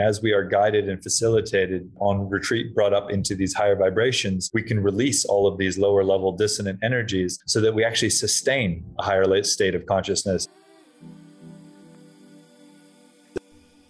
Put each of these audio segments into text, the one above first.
As we are guided and facilitated on retreat, brought up into these higher vibrations, we can release all of these lower level dissonant energies so that we actually sustain a higher state of consciousness.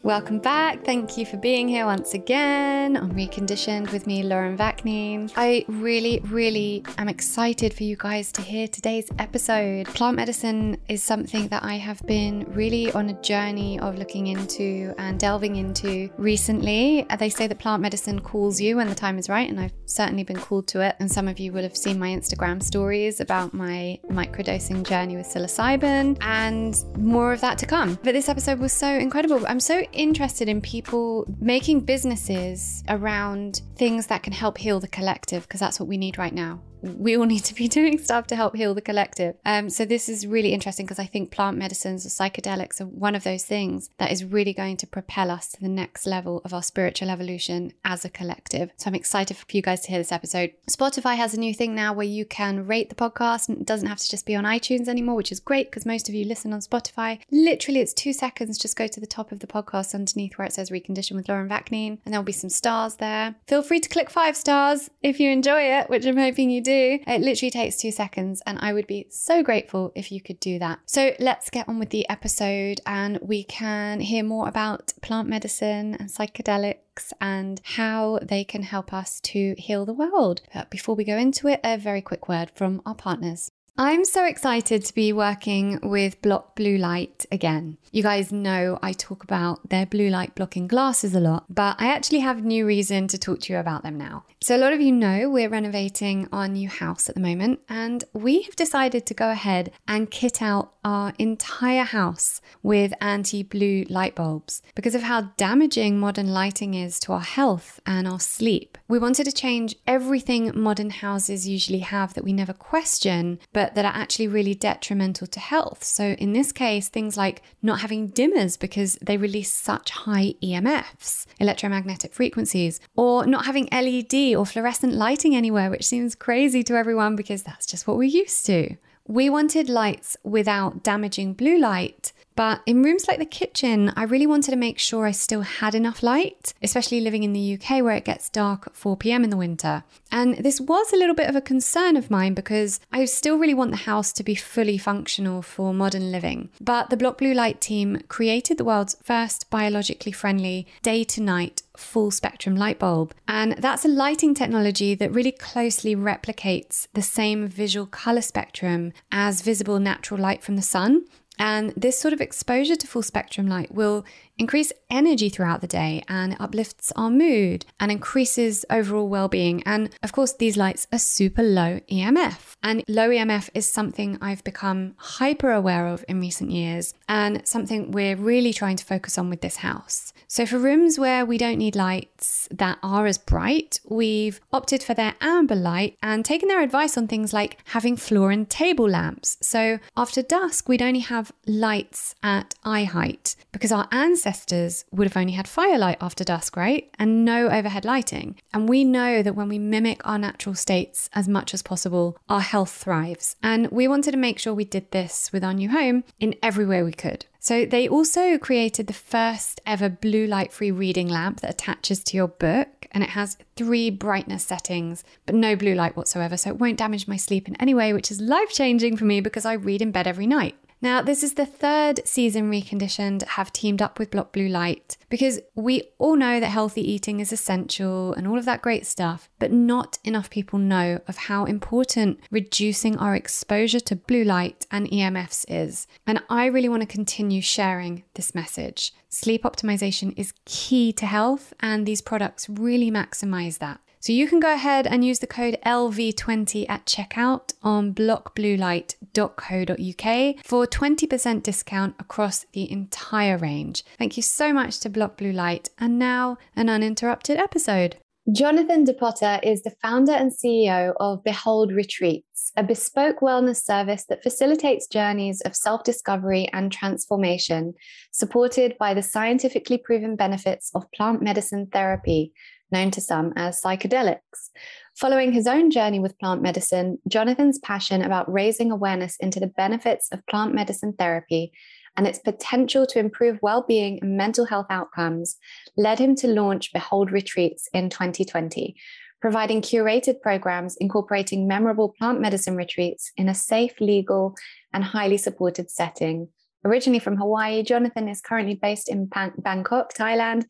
Welcome back. Thank you for being here once again on Reconditioned with me, Lauren Vaknin. I really, really am excited for you guys to hear today's episode. Plant medicine is something that I have been really on a journey of looking into and delving into recently. They say that plant medicine calls you when the time is right, and I've certainly been called to it. And some of you will have seen my Instagram stories about my microdosing journey with psilocybin, and more of that to come. But this episode was so incredible. I'm so interested in people making businesses around things that can help heal the collective because that's what we need right now we all need to be doing stuff to help heal the collective. Um, so this is really interesting because I think plant medicines or psychedelics are one of those things that is really going to propel us to the next level of our spiritual evolution as a collective. So I'm excited for you guys to hear this episode. Spotify has a new thing now where you can rate the podcast and it doesn't have to just be on iTunes anymore, which is great because most of you listen on Spotify. Literally, it's two seconds. Just go to the top of the podcast underneath where it says Recondition with Lauren Vaknin, and there'll be some stars there. Feel free to click five stars if you enjoy it, which I'm hoping you do do. It literally takes two seconds, and I would be so grateful if you could do that. So let's get on with the episode, and we can hear more about plant medicine and psychedelics and how they can help us to heal the world. But before we go into it, a very quick word from our partners. I'm so excited to be working with Block Blue Light again. You guys know I talk about their blue light blocking glasses a lot, but I actually have new reason to talk to you about them now. So, a lot of you know we're renovating our new house at the moment, and we have decided to go ahead and kit out our entire house with anti blue light bulbs because of how damaging modern lighting is to our health and our sleep. We wanted to change everything modern houses usually have that we never question, but that are actually really detrimental to health. So, in this case, things like not having dimmers because they release such high EMFs, electromagnetic frequencies, or not having LED or fluorescent lighting anywhere, which seems crazy to everyone because that's just what we're used to. We wanted lights without damaging blue light but in rooms like the kitchen, I really wanted to make sure I still had enough light, especially living in the UK where it gets dark at 4 pm in the winter. And this was a little bit of a concern of mine because I still really want the house to be fully functional for modern living. But the Block Blue Light team created the world's first biologically friendly day to night full spectrum light bulb. And that's a lighting technology that really closely replicates the same visual color spectrum as visible natural light from the sun. And this sort of exposure to full spectrum light will increase energy throughout the day and uplifts our mood and increases overall well-being and of course these lights are super low EMF and low EMF is something I've become hyper aware of in recent years and something we're really trying to focus on with this house. So for rooms where we don't need lights that are as bright, we've opted for their amber light and taken their advice on things like having floor and table lamps. So after dusk we'd only have lights at eye height because our ancestors would have only had firelight after dusk, right? And no overhead lighting. And we know that when we mimic our natural states as much as possible, our health thrives. And we wanted to make sure we did this with our new home in every way we could. So they also created the first ever blue light free reading lamp that attaches to your book and it has three brightness settings but no blue light whatsoever so it won't damage my sleep in any way which is life changing for me because I read in bed every night. Now, this is the third season Reconditioned have teamed up with Block Blue Light because we all know that healthy eating is essential and all of that great stuff, but not enough people know of how important reducing our exposure to blue light and EMFs is. And I really want to continue sharing this message. Sleep optimization is key to health, and these products really maximize that. So you can go ahead and use the code LV20 at checkout on blockbluelight.co.uk for 20% discount across the entire range. Thank you so much to Block Blue Light. And now, an uninterrupted episode. Jonathan DePotter is the founder and CEO of Behold Retreats, a bespoke wellness service that facilitates journeys of self discovery and transformation, supported by the scientifically proven benefits of plant medicine therapy known to some as psychedelics. Following his own journey with plant medicine, Jonathan's passion about raising awareness into the benefits of plant medicine therapy and its potential to improve well being and mental health outcomes led him to launch Behold Retreats in 2020, providing curated programs incorporating memorable plant medicine retreats in a safe, legal, and highly supported setting. Originally from Hawaii, Jonathan is currently based in Bangkok, Thailand,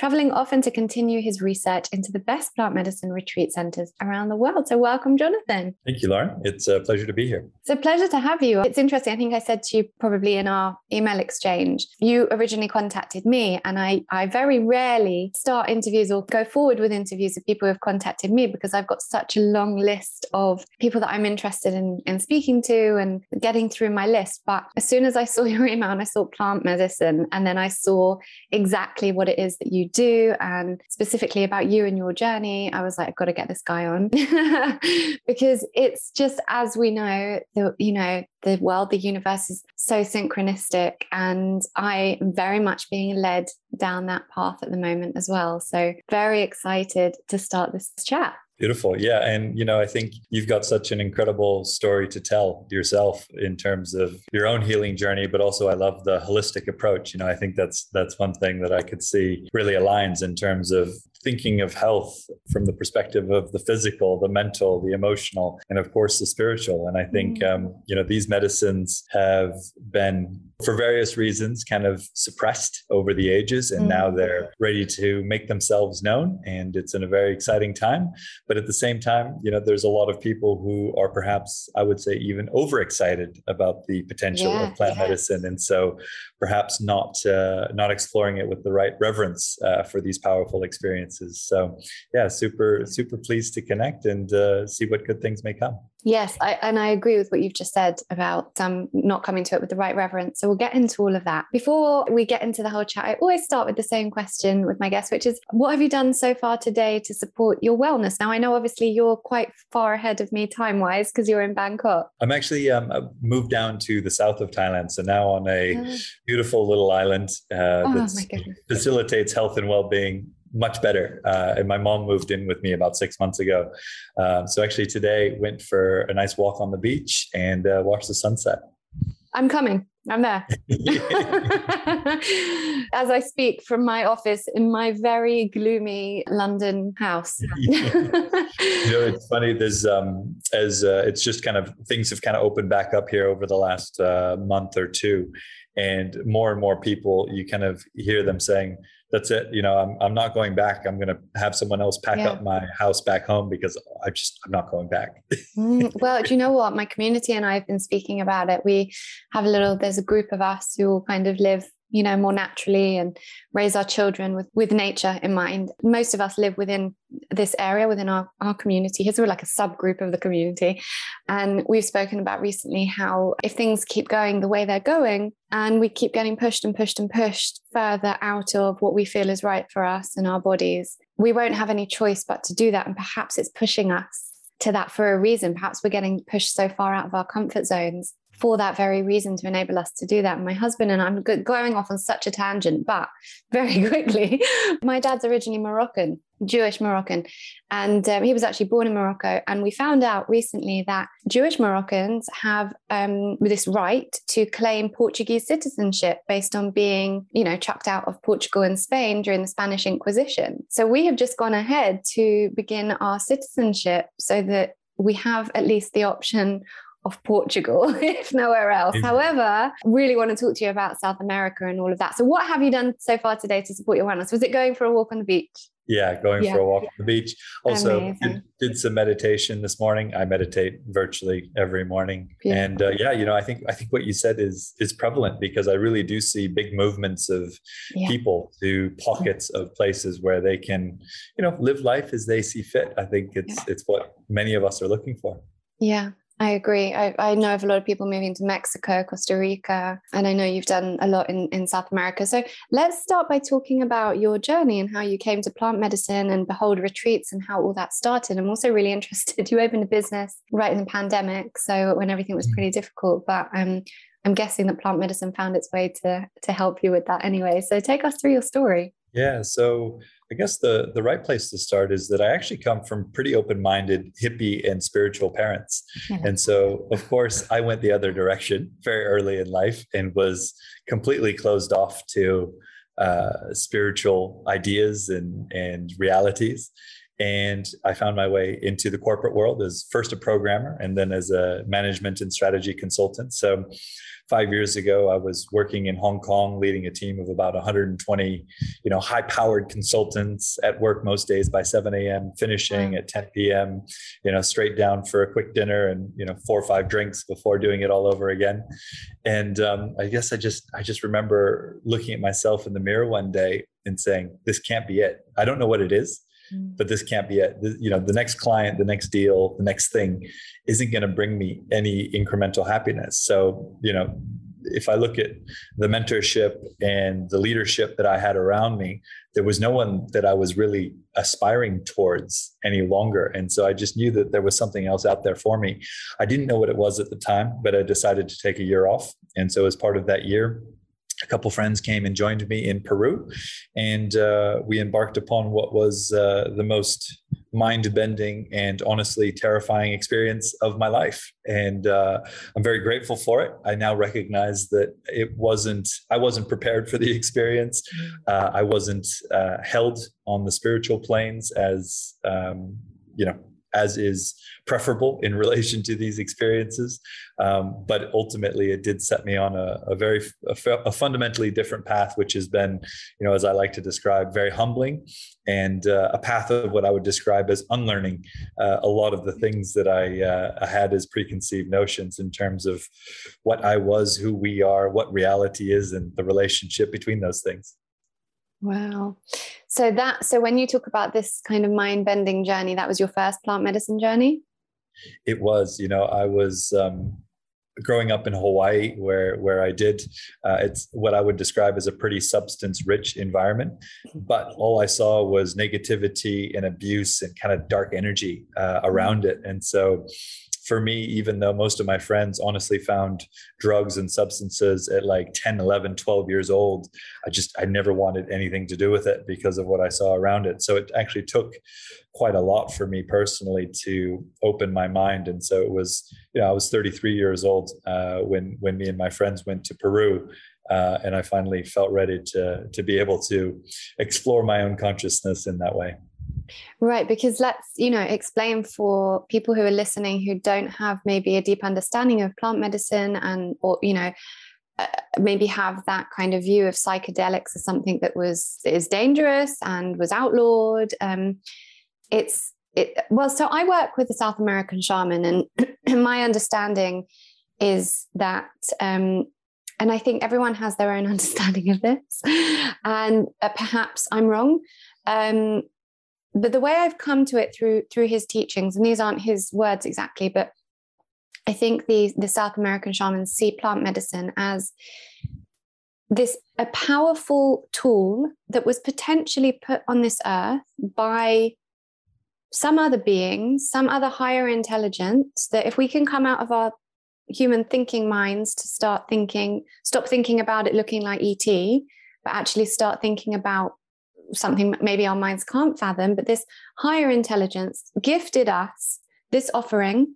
traveling often to continue his research into the best plant medicine retreat centers around the world. So, welcome, Jonathan. Thank you, Lauren. It's a pleasure to be here. It's a pleasure to have you. It's interesting. I think I said to you probably in our email exchange, you originally contacted me, and I, I very rarely start interviews or go forward with interviews with people who have contacted me because I've got such a long list of people that I'm interested in, in speaking to and getting through my list. But as soon as I saw your email and I saw plant medicine, and then I saw exactly what it is that you do and specifically about you and your journey, I was like, I've got to get this guy on because it's just as we know, the you know, the world, the universe is so synchronistic, and I am very much being led down that path at the moment as well. So very excited to start this chat. Beautiful. Yeah. And, you know, I think you've got such an incredible story to tell yourself in terms of your own healing journey, but also I love the holistic approach. You know, I think that's that's one thing that I could see really aligns in terms of thinking of health from the perspective of the physical, the mental, the emotional, and of course the spiritual. And I think mm-hmm. um, you know these medicines have been, for various reasons, kind of suppressed over the ages, and mm. now they're ready to make themselves known. And it's in a very exciting time. But at the same time, you know, there's a lot of people who are perhaps, I would say, even overexcited about the potential yeah, of plant yeah. medicine, and so perhaps not uh, not exploring it with the right reverence uh, for these powerful experiences. So, yeah, super super pleased to connect and uh, see what good things may come. Yes, I, and I agree with what you've just said about um, not coming to it with the right reverence. So we'll get into all of that. Before we get into the whole chat, I always start with the same question with my guests, which is, what have you done so far today to support your wellness? Now, I know obviously you're quite far ahead of me time wise because you're in Bangkok. I'm actually um, moved down to the south of Thailand, so now on a oh. beautiful little island uh, oh, that facilitates health and well-being much better. Uh, and my mom moved in with me about six months ago. Um, so actually today went for a nice walk on the beach and uh, watched the sunset. I'm coming. I'm there. As I speak from my office in my very gloomy London house. you know, it's funny. There's um, as uh, it's just kind of things have kind of opened back up here over the last uh, month or two, and more and more people you kind of hear them saying that's it. You know i'm, I'm not going back. I'm going to have someone else pack yeah. up my house back home because i just i'm not going back. Mm, well do you know what? My community and i've been speaking about it. We have a little there's a group of us who all kind of live you know more naturally and raise our children with with nature in mind. Most of us live within this area within our, our community. Here so we're like a subgroup of the community. And we've spoken about recently how if things keep going the way they're going and we keep getting pushed and pushed and pushed further out of what we feel is right for us and our bodies we won't have any choice but to do that. And perhaps it's pushing us to that for a reason. Perhaps we're getting pushed so far out of our comfort zones for that very reason to enable us to do that. My husband and I'm going off on such a tangent, but very quickly, my dad's originally Moroccan, Jewish Moroccan, and um, he was actually born in Morocco. And we found out recently that Jewish Moroccans have um, this right to claim Portuguese citizenship based on being, you know, chucked out of Portugal and Spain during the Spanish Inquisition. So we have just gone ahead to begin our citizenship so that we have at least the option of Portugal, if nowhere else. Mm-hmm. However, really want to talk to you about South America and all of that. So, what have you done so far today to support your wellness? Was it going for a walk on the beach? Yeah, going yeah. for a walk on the beach. Also, did, did, some meditation this morning. I meditate virtually every morning, Beautiful. and uh, yeah, you know, I think I think what you said is is prevalent because I really do see big movements of yeah. people to pockets of places where they can, you know, live life as they see fit. I think it's it's what many of us are looking for. Yeah, I agree. I, I, know of a lot of people moving to Mexico, Costa Rica, and I know you've done a lot in, in South America. So let's start by talking about your journey and how you came to plant medicine and Behold Retreats and how all that started. I'm also really interested. You opened a business right in the pandemic, so when everything was mm. pretty difficult, but um, I'm guessing that plant medicine found its way to to help you with that anyway. So take us through your story. Yeah. So I guess the the right place to start is that I actually come from pretty open-minded, hippie, and spiritual parents, and so of course I went the other direction very early in life and was completely closed off to uh, spiritual ideas and and realities. And I found my way into the corporate world as first a programmer and then as a management and strategy consultant. So five years ago, I was working in Hong Kong, leading a team of about 120, you know, high-powered consultants at work most days by 7 a.m., finishing at 10 p.m., you know, straight down for a quick dinner and you know four or five drinks before doing it all over again. And um, I guess I just I just remember looking at myself in the mirror one day and saying, "This can't be it. I don't know what it is." Mm. but this can't be it. You know, the next client, the next deal, the next thing isn't going to bring me any incremental happiness. So, you know, if I look at the mentorship and the leadership that I had around me, there was no one that I was really aspiring towards any longer. And so I just knew that there was something else out there for me. I didn't know what it was at the time, but I decided to take a year off. And so as part of that year, a couple friends came and joined me in Peru, and uh, we embarked upon what was uh, the most mind-bending and honestly terrifying experience of my life. And uh, I'm very grateful for it. I now recognize that it wasn't I wasn't prepared for the experience. Uh, I wasn't uh, held on the spiritual planes as um, you know as is preferable in relation to these experiences. Um, but ultimately, it did set me on a, a very a, a, fundamentally different path, which has been, you know, as I like to describe, very humbling, and uh, a path of what I would describe as unlearning uh, a lot of the things that I, uh, I had as preconceived notions in terms of what I was, who we are, what reality is, and the relationship between those things. Wow. So that so when you talk about this kind of mind bending journey, that was your first plant medicine journey. It was. You know, I was um, growing up in Hawaii, where where I did. Uh, it's what I would describe as a pretty substance rich environment, but all I saw was negativity and abuse and kind of dark energy uh, around it, and so for me, even though most of my friends honestly found drugs and substances at like 10, 11, 12 years old, I just, I never wanted anything to do with it because of what I saw around it. So it actually took quite a lot for me personally to open my mind. And so it was, you know, I was 33 years old uh, when, when me and my friends went to Peru. Uh, and I finally felt ready to, to be able to explore my own consciousness in that way. Right, because let's, you know, explain for people who are listening who don't have maybe a deep understanding of plant medicine and, or, you know, uh, maybe have that kind of view of psychedelics as something that was is dangerous and was outlawed. Um, it's it well, so I work with a South American shaman, and my understanding is that um, and I think everyone has their own understanding of this, and uh, perhaps I'm wrong. Um, but the way I've come to it through through his teachings, and these aren't his words exactly, but I think the the South American shamans see plant medicine as this a powerful tool that was potentially put on this earth by some other beings, some other higher intelligence, that if we can come out of our human thinking minds to start thinking, stop thinking about it looking like ET, but actually start thinking about something maybe our minds can't fathom, but this higher intelligence gifted us this offering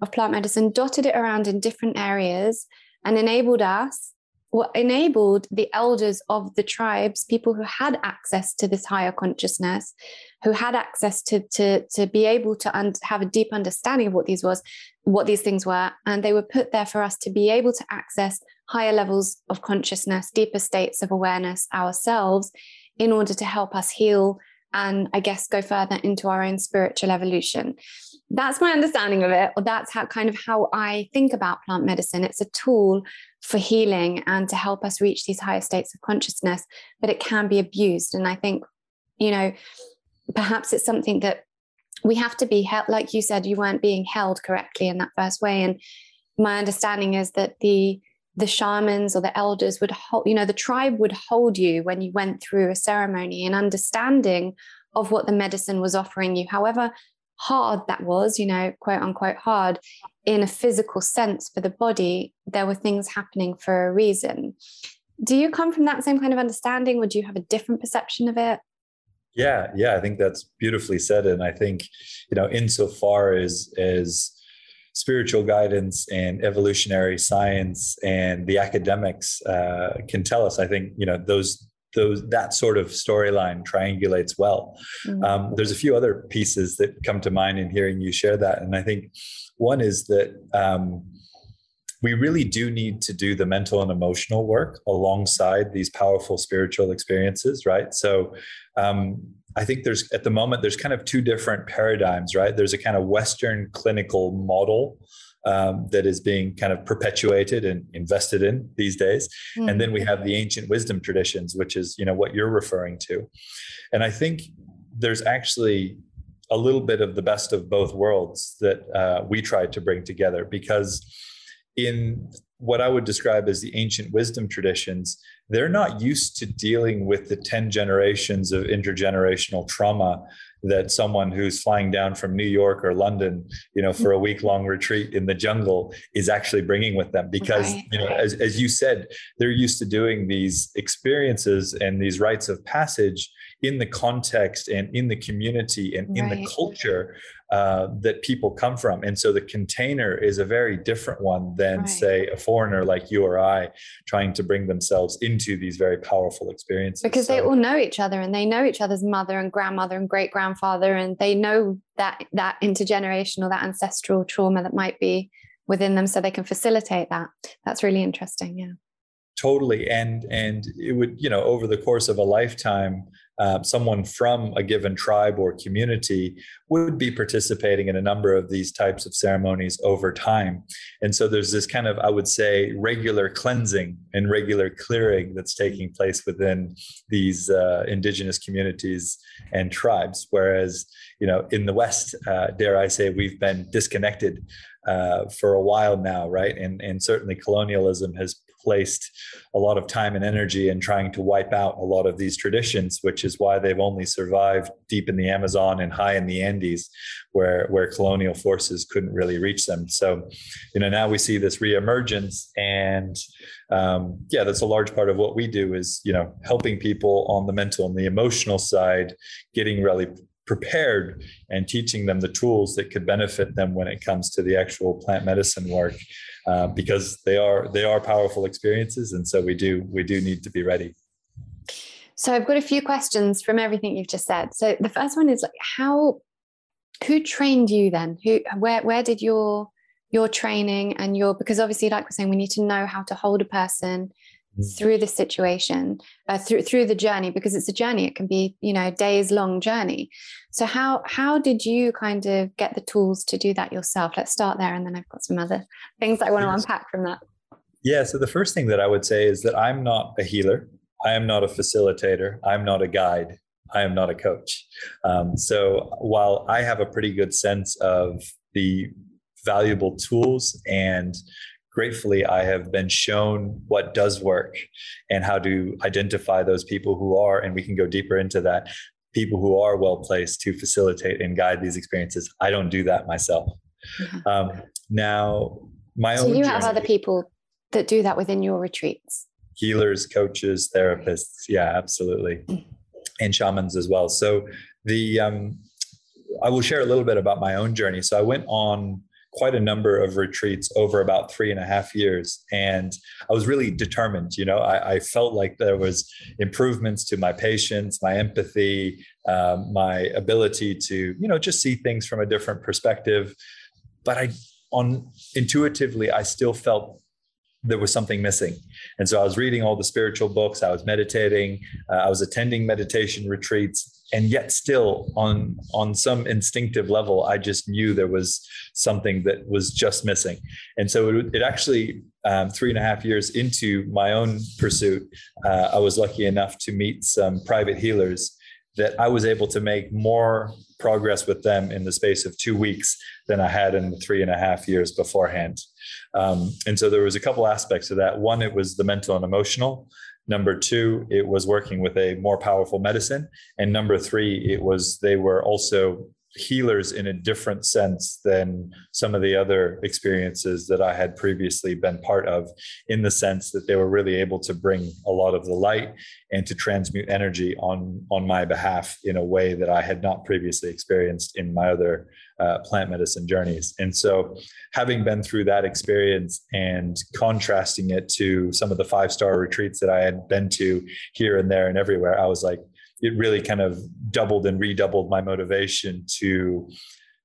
of plant medicine, dotted it around in different areas, and enabled us, what enabled the elders of the tribes, people who had access to this higher consciousness, who had access to to to be able to un- have a deep understanding of what these was, what these things were, and they were put there for us to be able to access higher levels of consciousness, deeper states of awareness ourselves in order to help us heal and I guess go further into our own spiritual evolution. That's my understanding of it, or that's how kind of how I think about plant medicine. It's a tool for healing and to help us reach these higher states of consciousness, but it can be abused. And I think, you know, perhaps it's something that we have to be held, like you said, you weren't being held correctly in that first way. And my understanding is that the the shamans or the elders would hold, you know, the tribe would hold you when you went through a ceremony and understanding of what the medicine was offering you, however hard that was, you know, quote unquote hard in a physical sense for the body, there were things happening for a reason. do you come from that same kind of understanding? Would you have a different perception of it? Yeah, yeah, I think that's beautifully said, and I think you know, insofar as as spiritual guidance and evolutionary science and the academics uh, can tell us, I think you know those those that sort of storyline triangulates well. Mm-hmm. Um, there's a few other pieces that come to mind in hearing you share that, and I think one is that. Um, we really do need to do the mental and emotional work alongside these powerful spiritual experiences, right? So, um, I think there's at the moment there's kind of two different paradigms, right? There's a kind of Western clinical model um, that is being kind of perpetuated and invested in these days, mm-hmm. and then we have the ancient wisdom traditions, which is you know what you're referring to, and I think there's actually a little bit of the best of both worlds that uh, we try to bring together because in what I would describe as the ancient wisdom traditions, they're not used to dealing with the 10 generations of intergenerational trauma that someone who's flying down from New York or London, you know, for a week long retreat in the jungle is actually bringing with them. Because, right. you know, as, as you said, they're used to doing these experiences and these rites of passage in the context and in the community and in the culture uh, that people come from. And so the container is a very different one than, right. say, a foreigner like you or I trying to bring themselves into these very powerful experiences. Because so, they all know each other and they know each other's mother and grandmother and great grandfather, and they know that that intergenerational, that ancestral trauma that might be within them so they can facilitate that. That's really interesting. Yeah totally and and it would you know over the course of a lifetime uh, someone from a given tribe or community would be participating in a number of these types of ceremonies over time and so there's this kind of i would say regular cleansing and regular clearing that's taking place within these uh, indigenous communities and tribes whereas you know in the west uh, dare i say we've been disconnected uh, for a while now, right? And and certainly colonialism has placed a lot of time and energy in trying to wipe out a lot of these traditions, which is why they've only survived deep in the Amazon and high in the Andes, where where colonial forces couldn't really reach them. So, you know, now we see this reemergence, and um, yeah, that's a large part of what we do is you know helping people on the mental and the emotional side, getting really prepared and teaching them the tools that could benefit them when it comes to the actual plant medicine work uh, because they are they are powerful experiences and so we do we do need to be ready so i've got a few questions from everything you've just said so the first one is like how who trained you then who where where did your your training and your because obviously like we're saying we need to know how to hold a person. Through the situation uh, through through the journey because it's a journey. It can be you know days long journey. So how how did you kind of get the tools to do that yourself? Let's start there and then i've got some other things i want to unpack from that. Yeah so the first thing that i would say is that i'm not a healer. I am not a facilitator. I'm not a guide. I am not a coach. Um, so while I have a pretty good sense of the valuable tools and gratefully i have been shown what does work and how to identify those people who are and we can go deeper into that people who are well placed to facilitate and guide these experiences. I don't do that myself. Mm-hmm. um, now my so own you have other people that do that within your retreats? Healers coaches therapists. Yeah absolutely. Mm. and shamans as well. So the um, i will share a little bit about my own journey. So i went on quite a number of retreats over about three and a half years. And I was really determined, you know, I, I felt like there was improvements to my patience, my empathy, um, my ability to, you know, just see things from a different perspective. But I, on intuitively, I still felt there was something missing. And so I was reading all the spiritual books, I was meditating, uh, I was attending meditation retreats, and yet still on on some instinctive level i just knew there was something that was just missing and so it, it actually um, three and a half years into my own pursuit uh, i was lucky enough to meet some private healers that i was able to make more progress with them in the space of two weeks than i had in the three and a half years beforehand um, and so there was a couple aspects to that one it was the mental and emotional Number two, it was working with a more powerful medicine. And number three, it was they were also healers in a different sense than some of the other experiences that I had previously been part of, in the sense that they were really able to bring a lot of the light and to transmute energy on on my behalf in a way that I had not previously experienced in my other uh, plant medicine journeys. And so, having been through that experience and contrasting it to some of the five star retreats that I had been to here and there and everywhere, I was like, it really kind of doubled and redoubled my motivation to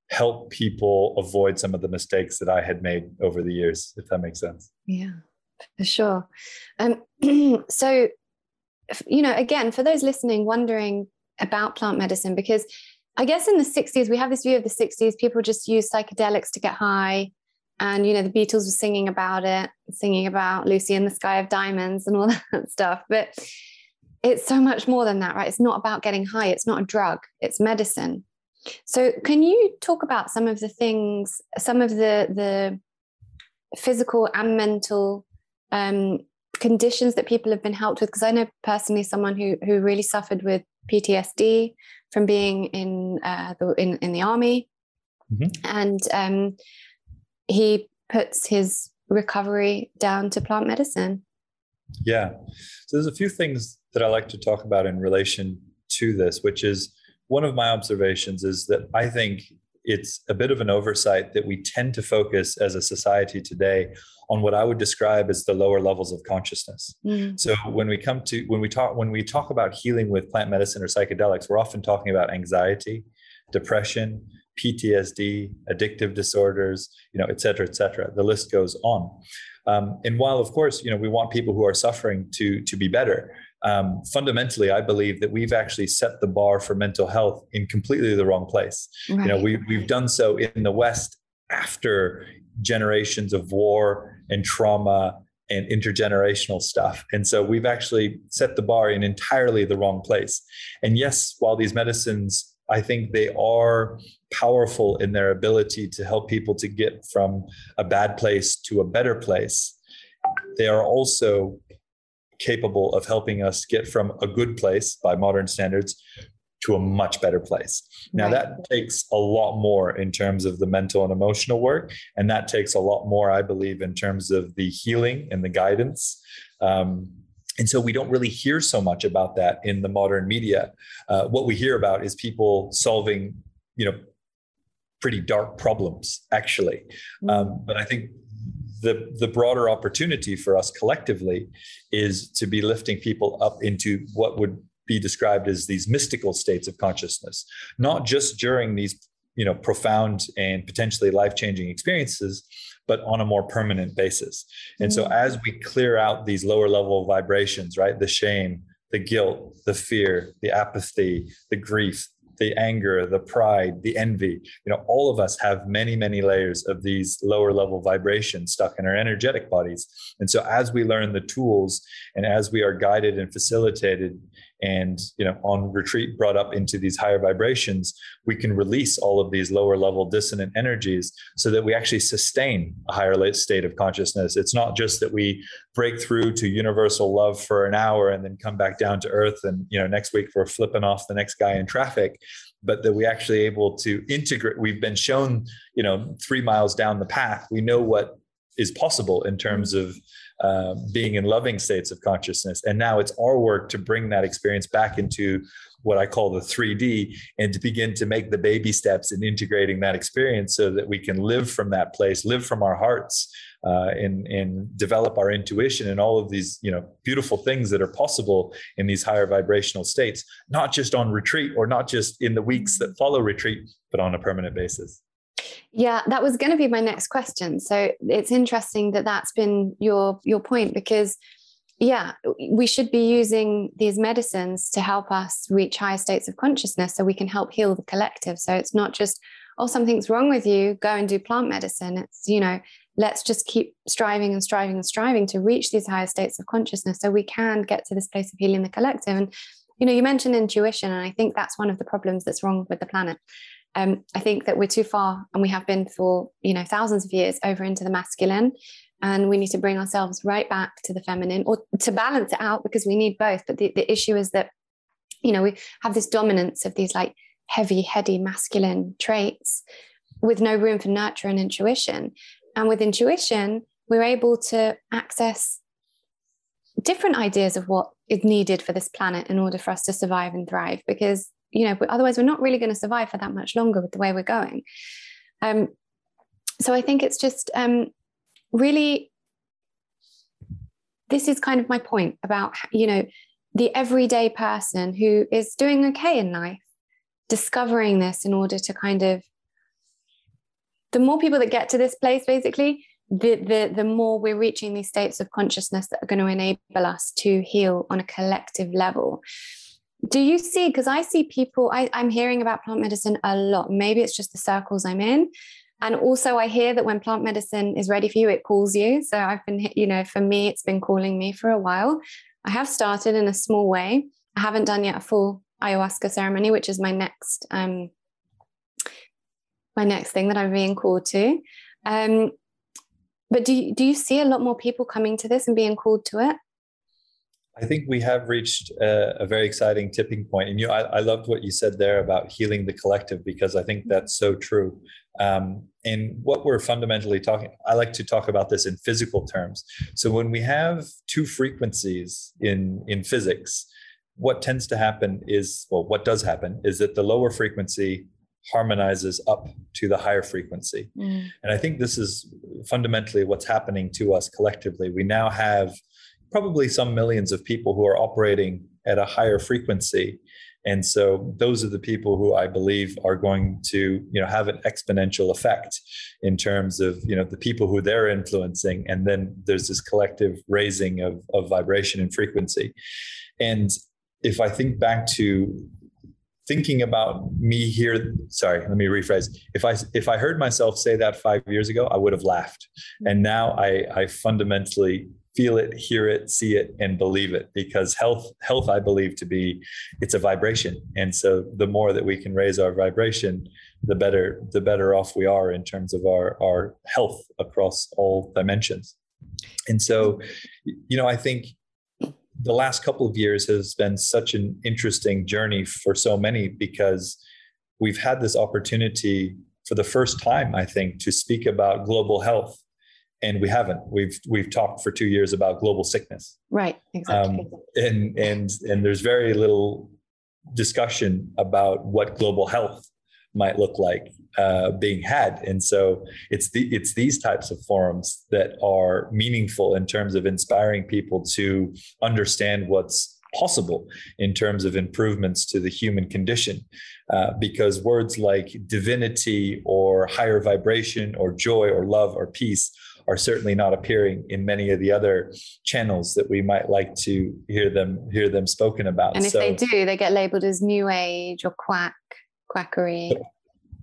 help people avoid some of the mistakes that I had made over the years, if that makes sense. Yeah, for sure. Um, so, you know, again, for those listening, wondering about plant medicine, because I guess in the 60s, we have this view of the 60s, people just use psychedelics to get high. And, you know, the Beatles were singing about it, singing about Lucy in the Sky of Diamonds and all that stuff. But it's so much more than that, right? It's not about getting high, it's not a drug, it's medicine. So, can you talk about some of the things, some of the the physical and mental um, conditions that people have been helped with? Because I know personally someone who who really suffered with PTSD from being in uh, the in in the army, mm-hmm. and um, he puts his recovery down to plant medicine. Yeah, so there's a few things that I like to talk about in relation to this, which is one of my observations is that I think it's a bit of an oversight that we tend to focus as a society today on what I would describe as the lower levels of consciousness. Mm. So when we come to when we talk when we talk about healing with plant medicine or psychedelics, we're often talking about anxiety, depression, PTSD, addictive disorders, you know, et cetera, et cetera. The list goes on. Um, and while, of course, you know, we want people who are suffering to to be better, um, fundamentally, I believe that we've actually set the bar for mental health in completely the wrong place. Right. You know, we, we've done so in the West after generations of war and trauma and intergenerational stuff. And so we've actually set the bar in entirely the wrong place. And yes, while these medicines, I think they are powerful in their ability to help people to get from a bad place to a better place, they are also capable of helping us get from a good place by modern standards to a much better place. Now, right. that takes a lot more in terms of the mental and emotional work. And that takes a lot more, I believe, in terms of the healing and the guidance. Um, and so we don't really hear so much about that in the modern media. Uh, what we hear about is people solving, you know, pretty dark problems, actually. Mm. Um, but I think the the broader opportunity for us collectively is to be lifting people up into what would be described as these mystical states of consciousness not just during these you know profound and potentially life-changing experiences but on a more permanent basis and so mm-hmm. as we clear out these lower level vibrations right the shame the guilt the fear the apathy the grief the anger, the pride, the envy. You know, all of us have many, many layers of these lower level vibrations stuck in our energetic bodies. And so as we learn the tools and as we are guided and facilitated and you know on retreat brought up into these higher vibrations we can release all of these lower level dissonant energies so that we actually sustain a higher state of consciousness. It's not just that we break through to universal love for an hour and then come back down to earth and you know next week we're flipping off the next guy in traffic but that we actually able to integrate we've been shown you know 3 miles down the path. We know what is possible in terms of uh, being in loving states of consciousness. And now it's our work to bring that experience back into what I call the 3D and to begin to make the baby steps in integrating that experience so that we can live from that place, live from our hearts, uh, and, and develop our intuition and all of these you know beautiful things that are possible in these higher vibrational states, not just on retreat or not just in the weeks that follow retreat, but on a permanent basis. Yeah, that was going to be my next question. So it's interesting that that's been your your point because yeah, we should be using these medicines to help us reach higher states of consciousness so we can help heal the collective. So it's not just oh something's wrong with you, go and do plant medicine. It's you know, let's just keep striving and striving and striving to reach these higher states of consciousness so we can get to this place of healing the collective and you know you mentioned intuition and i think that's one of the problems that's wrong with the planet um, I think that we're too far, and we have been for you know thousands of years over into the masculine, and we need to bring ourselves right back to the feminine, or to balance it out because we need both. But the, the issue is that you know we have this dominance of these like heavy, heady masculine traits with no room for nurture and intuition. And with intuition, we're able to access different ideas of what is needed for this planet in order for us to survive and thrive because you know otherwise we're not really going to survive for that much longer with the way we're going. Um, so i think it's just um, really this is kind of my point about you know the everyday person who is doing okay in life discovering this in order to kind of the more people that get to this place basically the, the the more we're reaching these states of consciousness that are going to enable us to heal on a collective level do you see because i see people I, i'm hearing about plant medicine a lot. Maybe it's just the circles i'm in. And also i hear that when plant medicine is ready for you it calls you. So i've been you know for me it's been calling me for a while. I have started in a small way. I haven't done yet a full ayahuasca ceremony which is my next um my next thing that i'm being called to. Um but do you, do you see a lot more people coming to this and being called to it? I think we have reached a, a very exciting tipping point. And you I, I, loved what you said there about healing the collective because I think that's so true. Um, and what we're fundamentally talking, I like to talk about this in physical terms. So when we have two frequencies in in physics, what tends to happen is, well, what does happen is that the lower frequency harmonizes up to the higher frequency. Mm. And I think this is fundamentally what's happening to us collectively. We now have probably some millions of people who are operating at a higher frequency. And so those are the people who I believe are going to, you know, have an exponential effect in terms of, you know, the people who they're influencing. And then there's this collective raising of, of vibration and frequency. And if I think back to thinking about me here sorry let me rephrase if i if i heard myself say that five years ago i would have laughed mm-hmm. and now i i fundamentally feel it hear it see it and believe it because health health i believe to be it's a vibration and so the more that we can raise our vibration the better the better off we are in terms of our our health across all dimensions and so you know i think the last couple of years has been such an interesting journey for so many because we've had this opportunity for the first time, I think, to speak about global health. And we haven't. We've we've talked for two years about global sickness. Right. Exactly. Um, and and and there's very little discussion about what global health might look like uh, being had. And so it's the it's these types of forums that are meaningful in terms of inspiring people to understand what's possible in terms of improvements to the human condition. Uh, because words like divinity or higher vibration or joy or love or peace are certainly not appearing in many of the other channels that we might like to hear them hear them spoken about. And if so, they do, they get labeled as new age or quack quackery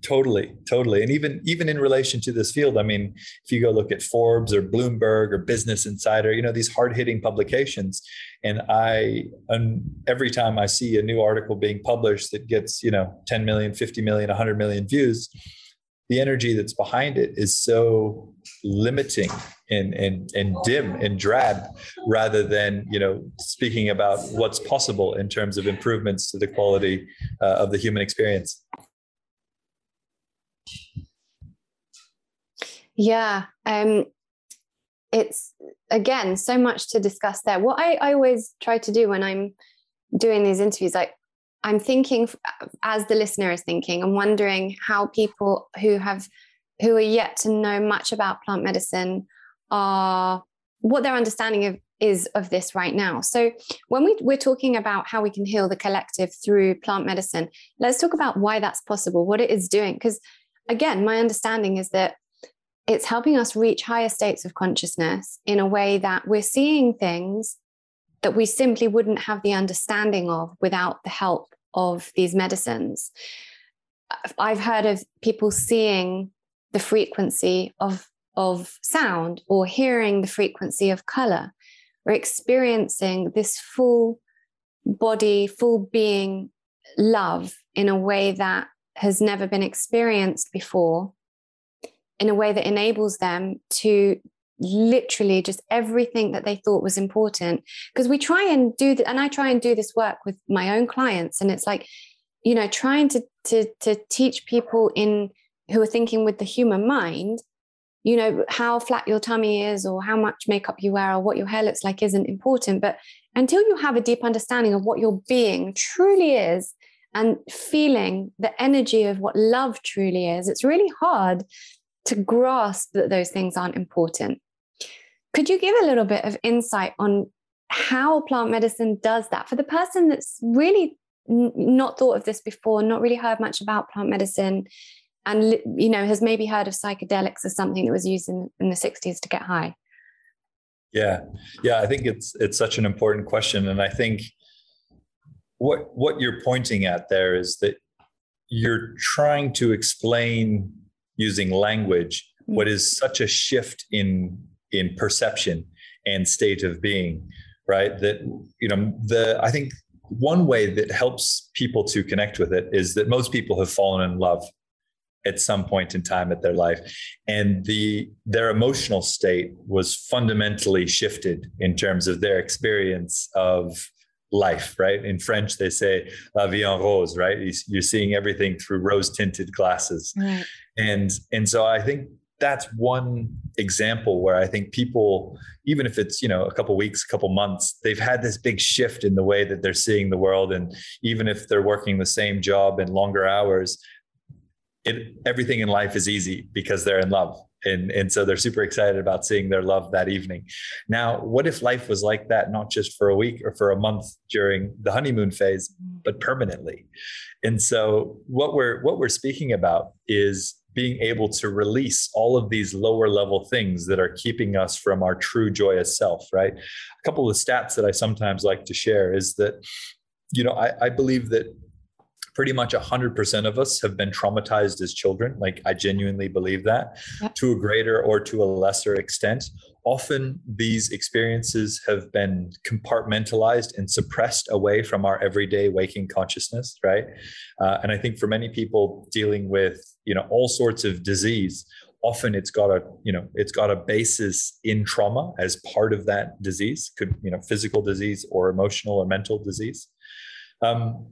totally totally and even even in relation to this field i mean if you go look at forbes or bloomberg or business insider you know these hard hitting publications and i and every time i see a new article being published that gets you know 10 million 50 million 100 million views the energy that's behind it is so limiting and and and dim and drab rather than you know speaking about what's possible in terms of improvements to the quality uh, of the human experience. Yeah um it's again so much to discuss there. What I, I always try to do when i'm doing these interviews like i'm thinking as the listener is thinking i'm wondering how people who have who are yet to know much about plant medicine are what their understanding of is of this right now. So when we, we're talking about how we can heal the collective through plant medicine, let's talk about why that's possible, what it is doing. Because again, my understanding is that it's helping us reach higher states of consciousness in a way that we're seeing things that we simply wouldn't have the understanding of without the help of these medicines. I've heard of people seeing the frequency of, of sound or hearing the frequency of color or experiencing this full body, full being love in a way that has never been experienced before in a way that enables them to literally just everything that they thought was important. Because we try and do that and i try and do this work with my own clients and it's like you know trying to to to teach people in who are thinking with the human mind you know how flat your tummy is or how much makeup you wear or what your hair looks like isn't important. But until you have a deep understanding of what your being truly is and feeling the energy of what love truly is it's really hard to grasp that those things aren't important could you give a little bit of insight on how plant medicine does that? For the person that's really n- not thought of this before not really heard much about plant medicine and you know has maybe heard of psychedelics as something that was used in, in the 60s to get high. Yeah. Yeah i think it's it's such an important question and i think what what you're pointing at there is that you're trying to explain using language mm. what is such a shift in in perception and state of being right? That you know the i think one way that helps people to connect with it is that most people have fallen in love at some point in time at their life. And the their emotional state was fundamentally shifted in terms of their experience of life right? In french they say la vie en rose right? You're seeing everything through rose tinted glasses. Right. and and so i think that's one example where i think people even if it's you know a couple weeks a couple months they've had this big shift in the way that they're seeing the world and even if they're working the same job in longer hours it, everything in life is easy because they're in love. And, and so they're super excited about seeing their love that evening. Now, what if life was like that, not just for a week or for a month during the honeymoon phase, but permanently? And so what we're what we're speaking about is being able to release all of these lower level things that are keeping us from our true joyous self, right? A couple of stats that I sometimes like to share is that, you know, I, I believe that pretty much 100% of us have been traumatized as children. Like, I genuinely believe that yep. to a greater or to a lesser extent. Often these experiences have been compartmentalized and suppressed away from our everyday waking consciousness, right? Uh, and I think for many people dealing with, you know, all sorts of disease, often it's got a you know it's got a basis in trauma as part of that disease could you know physical disease or emotional or mental disease um,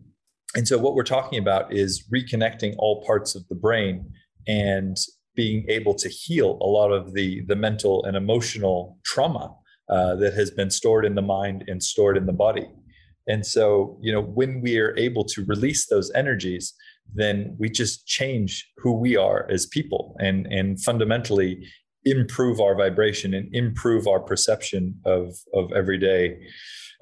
and so, what we're talking about is reconnecting all parts of the brain and being able to heal a lot of the, the mental and emotional trauma uh, that has been stored in the mind and stored in the body. And so, you know, when we are able to release those energies, then we just change who we are as people and, and fundamentally improve our vibration and improve our perception of, of everyday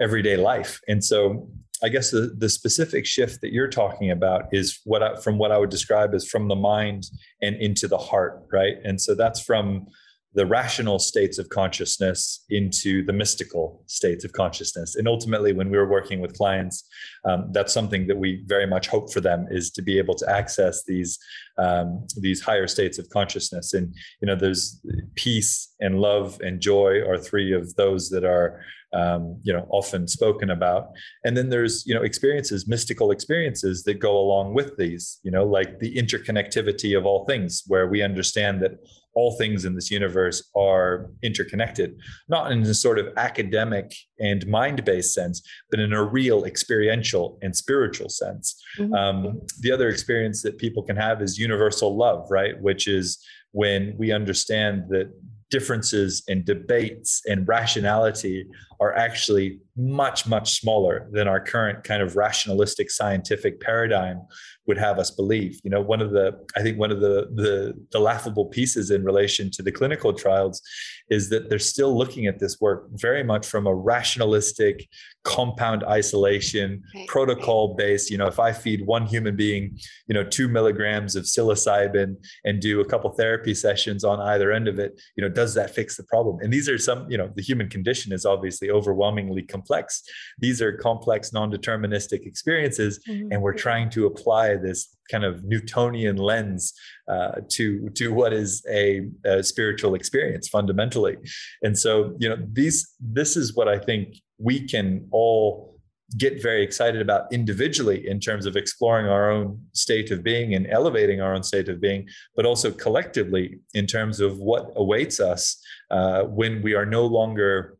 everyday life. And so I guess the, the specific shift that you're talking about is what I, from what I would describe as from the mind and into the heart, right? And so that's from the rational states of consciousness into the mystical states of consciousness. And ultimately, when we were working with clients, um, that's something that we very much hope for them is to be able to access these um, these higher states of consciousness. And you know, there's peace and love and joy are three of those that are um, you know often spoken about and then there's you know experiences mystical experiences that go along with these you know like the interconnectivity of all things where we understand that all things in this universe are interconnected not in a sort of academic and mind-based sense but in a real experiential and spiritual sense mm-hmm. um, the other experience that people can have is universal love right which is when we understand that differences and debates and rationality are actually much much smaller than our current kind of rationalistic scientific paradigm would have us believe you know one of the i think one of the the, the laughable pieces in relation to the clinical trials is that they're still looking at this work very much from a rationalistic compound isolation right. protocol based you know if i feed one human being you know two milligrams of psilocybin and do a couple therapy sessions on either end of it you know does that fix the problem and these are some you know the human condition is obviously overwhelmingly complex these are complex non-deterministic experiences mm-hmm. and we're trying to apply this kind of newtonian lens uh, to to what is a, a spiritual experience fundamentally and so you know these this is what i think we can all get very excited about individually in terms of exploring our own state of being and elevating our own state of being, but also collectively in terms of what awaits us uh, when we are no longer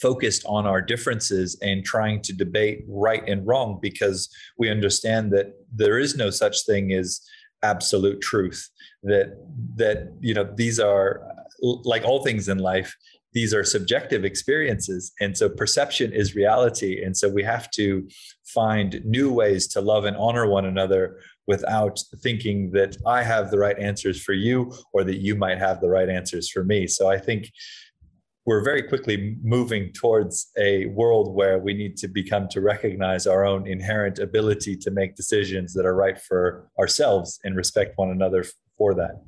focused on our differences and trying to debate right and wrong because we understand that there is no such thing as absolute truth that that you know these are like all things in life these are subjective experiences. And so perception is reality. And so we have to find new ways to love and honor one another without thinking that i have the right answers for you or that you might have the right answers for me. So i think we're very quickly moving towards a world where we need to become to recognize our own inherent ability to make decisions that are right for ourselves and respect one another for that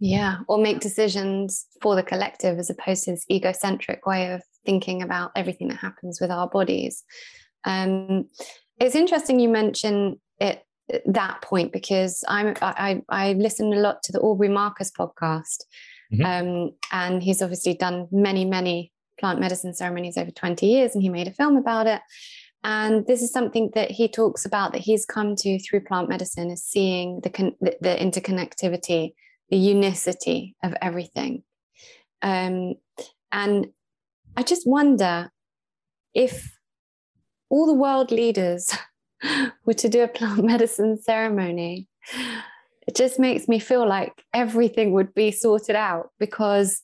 yeah, or make decisions for the collective as opposed to this egocentric way of thinking about everything that happens with our bodies. Um, it's interesting you mention it that point because I'm I I listen a lot to the Aubrey Marcus podcast, mm-hmm. um, and he's obviously done many many plant medicine ceremonies over 20 years, and he made a film about it. And this is something that he talks about that he's come to through plant medicine is seeing the, con- the, the interconnectivity the unicity of everything. Um, and I just wonder if all the world leaders were to do a plant medicine ceremony, it just makes me feel like everything would be sorted out because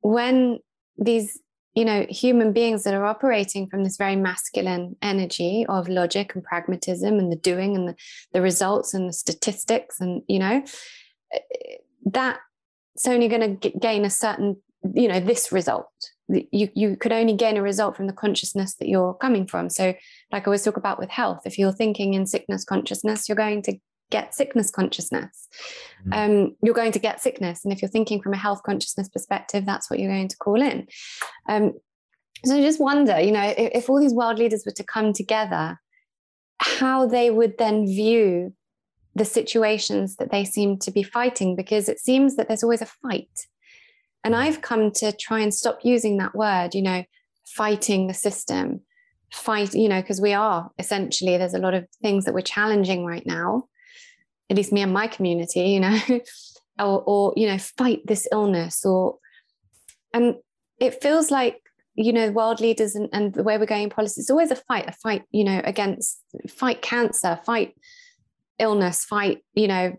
when these you know human beings that are operating from this very masculine energy of logic and pragmatism and the doing and the, the results and the statistics and you know that's only going to gain a certain, you know, this result. You, you could only gain a result from the consciousness that you're coming from. So, like I always talk about with health, if you're thinking in sickness consciousness, you're going to get sickness consciousness. Mm. Um, you're going to get sickness. And if you're thinking from a health consciousness perspective, that's what you're going to call in. Um, so I just wonder, you know, if, if all these world leaders were to come together, how they would then view the situations that they seem to be fighting because it seems that there's always a fight. And mm. I've come to try and stop using that word, you know, fighting the system, fight, you know, because we are essentially, there's a lot of things that we're challenging right now, at least me and my community, you know, or, or, you know, fight this illness or, and it feels like you know world leaders and, and the way we're going in policy it's always a fight a fight you know against fight cancer fight illness, fight, you know,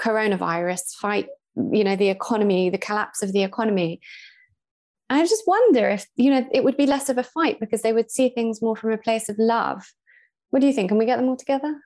coronavirus, fight, you know, the economy, the collapse of the economy. I just wonder if, you know, it would be less of a fight because they would see things more from a place of love. What do you think? Can we get them all together?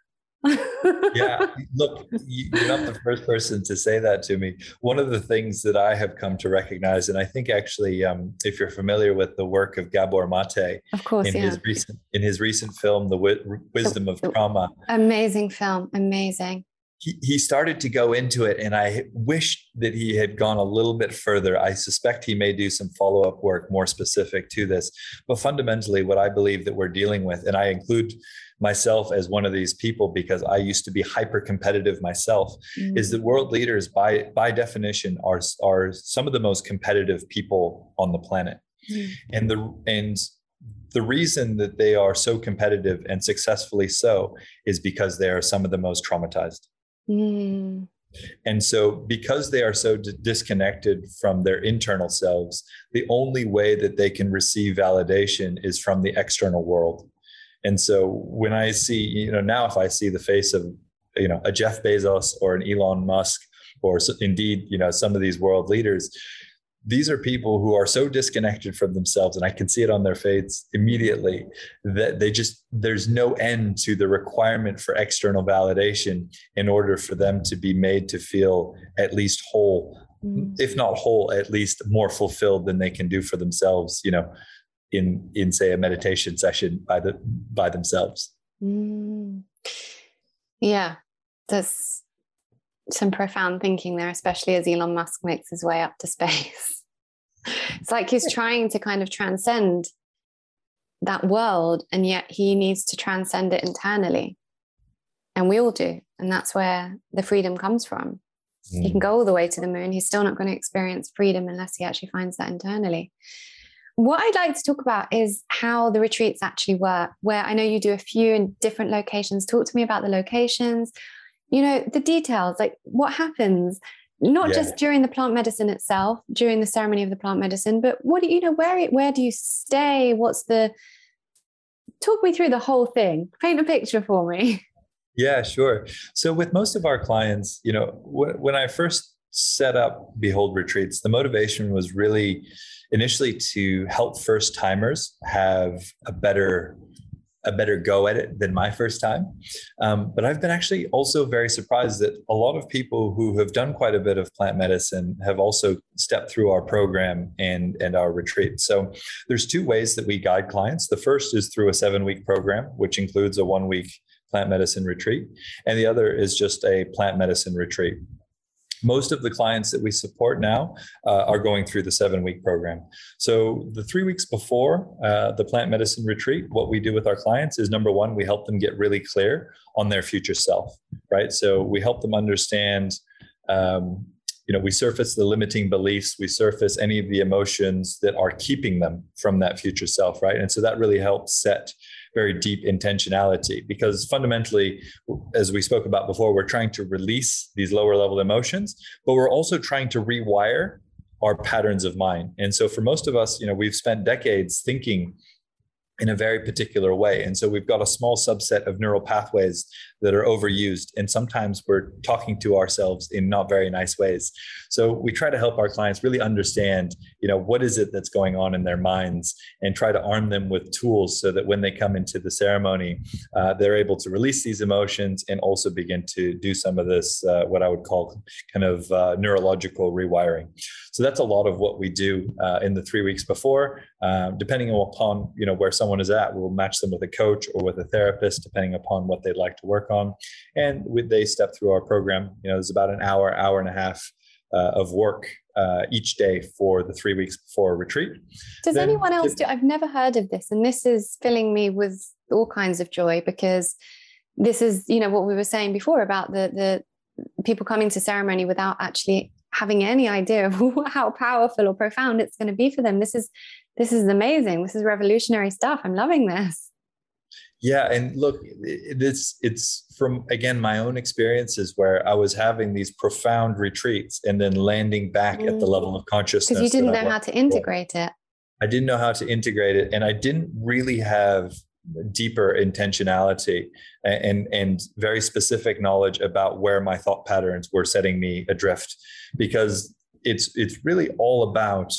Yeah, look, you're not the first person to say that to me. One of the things that I have come to recognize, and I think actually, um, if you're familiar with the work of Gabor Mate, of course, in yeah. his recent in his recent film, The Wi- Wisdom of Trauma, amazing film, amazing. He, he started to go into it, and I wish that he had gone a little bit further. I suspect he may do some follow up work more specific to this. But fundamentally, what I believe that we're dealing with, and I include myself as one of these people because I used to be hyper competitive myself mm. is that world leaders by by definition are are some of the most competitive people on the planet. Mm. And the and the reason that they are so competitive and successfully so is because they are some of the most traumatized. Mm. And so, because they are so d- disconnected from their internal selves, the only way that they can receive validation is from the external world. And so when I see, you know, now if I see the face of, you know, a Jeff Bezos or an Elon Musk, or indeed, you know, some of these world leaders, these are people who are so disconnected from themselves and i can see it on their face immediately that they just there's no end to the requirement for external validation in order for them to be made to feel at least whole mm. if not whole at least more fulfilled than they can do for themselves you know in in say a meditation session by the by themselves mm. yeah there's some profound thinking there especially as elon musk makes his way up to space it's like he's trying to kind of transcend that world and yet he needs to transcend it internally and we all do and that's where the freedom comes from mm. he can mm. go all the way to the moon he's still not going to experience freedom unless he actually finds that internally what I'd like to talk about is how the retreats actually work, where I know you do a few in different locations. Talk to me about the locations, you know, the details, like what happens. not yeah. just during the plant medicine itself, during the ceremony of the plant medicine, but what do you know? Where where do you stay? What's the talk me through the whole thing? Paint a picture for me. Yeah, sure. So with most of our clients, you know, when I first set up Behold Retreats, the motivation was really initially to help first timers have a better a better go at it than my first time. Um, but I've been actually also very surprised that a lot of people who have done quite a bit of plant medicine have also stepped through our program and, and our retreat. So there's two ways that we guide clients. The first is through a seven week program, which includes a one week plant medicine retreat. And the other is just a plant medicine retreat most of the clients that we support now uh, are going through the seven week program. So, the three weeks before uh, the plant medicine retreat, what we do with our clients is number one, we help them get really clear on their future self, right? So, we help them understand. Um, you know, we surface the limiting beliefs, we surface any of the emotions that are keeping them from that future self, right? And so that really helps set very deep intentionality because fundamentally, as we spoke about before, we're trying to release these lower level emotions, but we're also trying to rewire our patterns of mind. And so for most of us, you know, we've spent decades thinking in a very particular way. And so we've got a small subset of neural pathways that are overused. And sometimes we're talking to ourselves in not very nice ways. So we try to help our clients really understand, you know, what is it that's going on in their minds and try to arm them with tools so that when they come into the ceremony, uh, they're able to release these emotions and also begin to do some of this, uh, what I would call kind of uh, neurological rewiring. So that's a lot of what we do uh, in the three weeks before. Uh, depending upon, you know, where someone is at, we'll match them with a coach or with a therapist, depending upon what they'd like to work work on. And with, they step through our program. You know, there's about an hour, hour and a half uh, of work uh, each day for the three weeks before retreat. Does then, anyone else do? I've never heard of this, and this is filling me with all kinds of joy because this is, you know, what we were saying before about the the people coming to ceremony without actually having any idea of how powerful or profound it's going to be for them. This is this is amazing. This is revolutionary stuff. I'm loving this. Yeah, and look, it's it's from again my own experiences where I was having these profound retreats and then landing back mm. at the level of consciousness because you didn't know how to integrate it. I didn't know how to integrate it, and I didn't really have deeper intentionality and and very specific knowledge about where my thought patterns were setting me adrift because it's it's really all about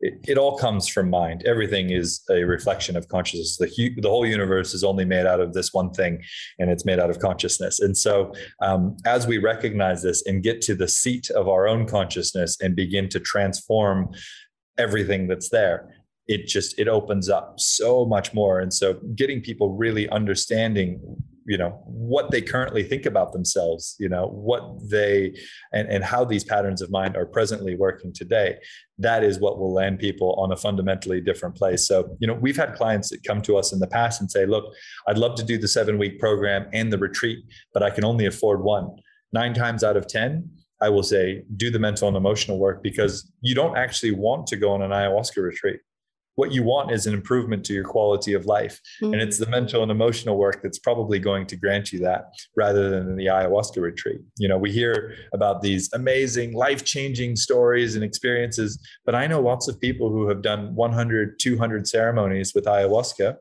it, it, all comes from mind. Everything is a reflection of consciousness. The, the whole universe is only made out of this one thing, and it's made out of consciousness. And so, um, as we recognize this and get to the seat of our own consciousness and begin to transform everything that's there, it just it opens up so much more. And so, getting people really understanding you know what they currently think about themselves you know what they and, and how these patterns of mind are presently working today. That is what will land people on a fundamentally different place. So you know we've had clients that come to us in the past and say look i'd love to do the seven week program and the retreat but i can only afford one. Nine times out of ten I will say, do the mental and emotional work because you don't actually want to go on an ayahuasca retreat what you want is an improvement to your quality of life. Mm-hmm. And it's the mental and emotional work that's probably going to grant you that rather than the ayahuasca retreat. You know, we hear about these amazing, life changing stories and experiences, but I know lots of people who have done 100, 200 ceremonies with ayahuasca.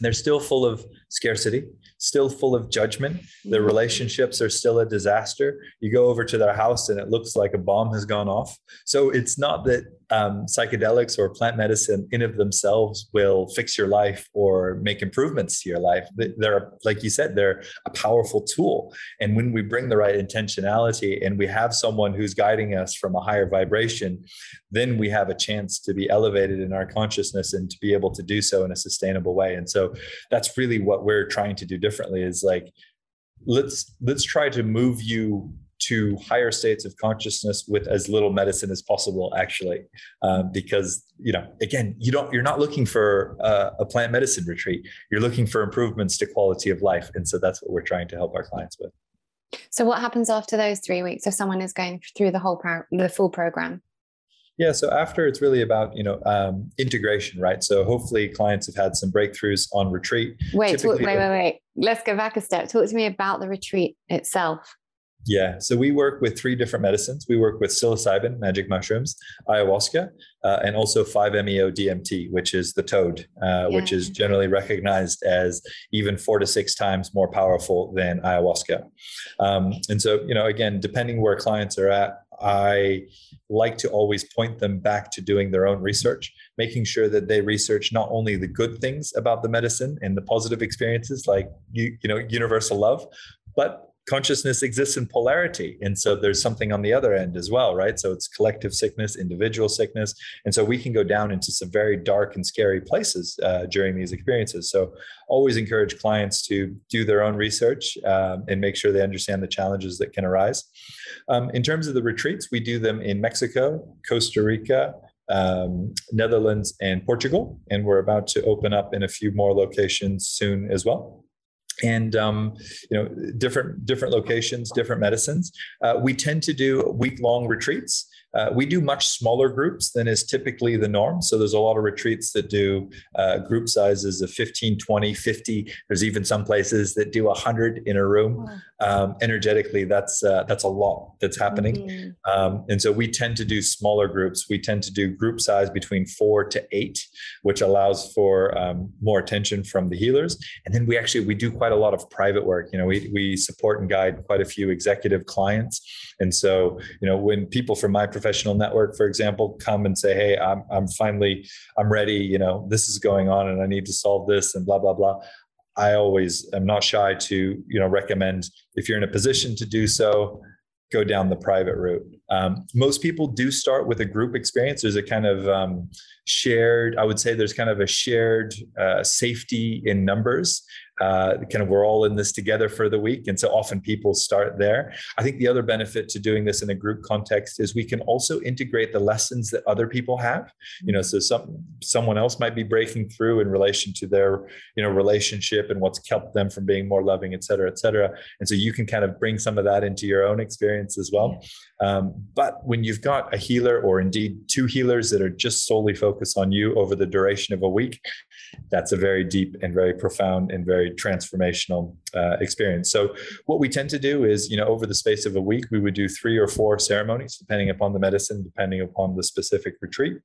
They're still full of scarcity, still full of judgment. Their mm-hmm. relationships are still a disaster. You go over to their house and it looks like a bomb has gone off. So it's not that um, psychedelics or plant medicine in of themselves will fix your life or make improvements to your life. They're, like you said, they're a powerful tool. And when we bring the right intentionality and we have someone who's guiding us from a higher vibration, then we have a chance to be elevated in our consciousness and to be able to do so in a sustainable way. And so that's really what we're trying to do differently is like, let's let's try to move you to higher states of consciousness with as little medicine as possible actually. Um, because you know again you don't you're not looking for a, a, plant medicine retreat. You're looking for improvements to quality of life. And so that's what we're trying to help our clients with. So what happens after those three weeks if someone is going through the whole pro- the full program yeah, so after it's really about you know um, integration, right? So hopefully clients have had some breakthroughs on retreat. Wait, talk, wait, wait, wait. Let's go back a step. Talk to me about the retreat itself Yeah, so we work with three different medicines. We work with psilocybin, magic mushrooms, ayahuasca, uh, and also 5-MeO DMT, which is the toad, uh, yeah. which is generally recognized as even four to six times more powerful than ayahuasca. Um, and so, you know, again, depending where clients are at, I like to always point them back to doing their own research, making sure that they research not only the good things about the medicine and the positive experiences like you, you know universal love, but consciousness exists in polarity and so there's something on the other end as well right? So it's collective sickness individual sickness and so we can go down into some very dark and scary places uh, during these experiences. So always encourage clients to do their own research um, and make sure they understand the challenges that can arise. Um, in terms of the retreats we do them in mexico costa rica um, Netherlands and Portugal, and we're about to open up in a few more locations soon as well and um, you know different different locations different medicines. Uh, we tend to do week long retreats uh, we do much smaller groups than is typically the norm. So there's a lot of retreats that do uh, group sizes of 15, 20, 50. There's even some places that do 100 in a room. Um, energetically, that's uh, that's a lot that's happening. Mm-hmm. Um, and so we tend to do smaller groups. We tend to do group size between four to eight, which allows for um, more attention from the healers. And then we actually we do quite a lot of private work. You know, we we support and guide quite a few executive clients. And so you know when people from my professional network, for example, come and say, "Hey, I'm I'm finally I'm ready. You know, this is going on, and I need to solve this," and blah blah blah. I always am not shy to you know recommend if you're in a position to do so, go down the private route. Um, most people do start with a group experience. There's a kind of um, shared, I would say there's kind of a shared uh, safety in numbers uh, kind of we're all in this together for the week. And so often people start there. I think the other benefit to doing this in a group context is we can also integrate the lessons that other people have. You know, so some someone else might be breaking through in relation to their, you know, relationship and what's kept them from being more loving, et cetera, et cetera. And so you can kind of bring some of that into your own experience as well. Um, but when you've got a healer or indeed two healers that are just solely focused on you over the duration of a week, that's a very deep and very profound and very transformational uh, experience. So what we tend to do is, you know, over the space of a week, we would do three or four ceremonies, depending upon the medicine, depending upon the specific retreat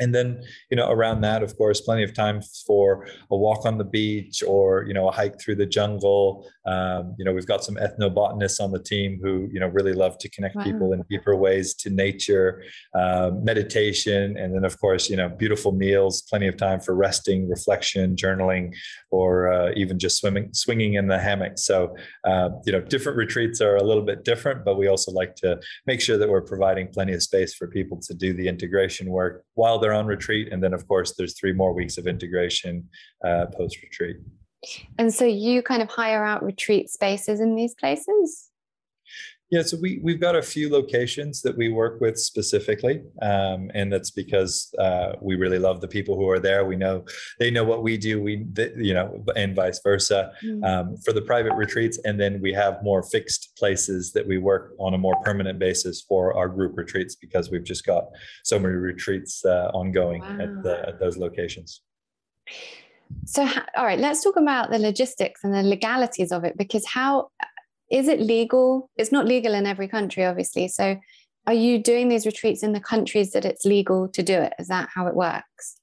and then you know around that of course plenty of time for a walk on the beach or you know a hike through the jungle um, you know we've got some ethnobotanists on the team who you know really love to connect wow. people in deeper ways to nature um, meditation and then of course you know beautiful meals plenty of time for resting reflection journaling or uh, even just swimming swinging in the hammock so uh, you know different retreats are a little bit different but we also like to make sure that we're providing plenty of space for people to do the integration work while they're on retreat. And then, of course, there's three more weeks of integration uh, post retreat. And so you kind of hire out retreat spaces in these places? Yeah, so we we've got a few locations that we work with specifically, um, and that's because uh, we really love the people who are there. We know they know what we do. We you know, and vice versa mm-hmm. um, for the private retreats, and then we have more fixed places that we work on a more permanent basis for our group retreats because we've just got so many retreats uh, ongoing wow. at, the, at those locations. So, all right, let's talk about the logistics and the legalities of it because how is it legal? It's not legal in every country, obviously. So are you doing these retreats in the countries that it's legal to do it? Is that how it works?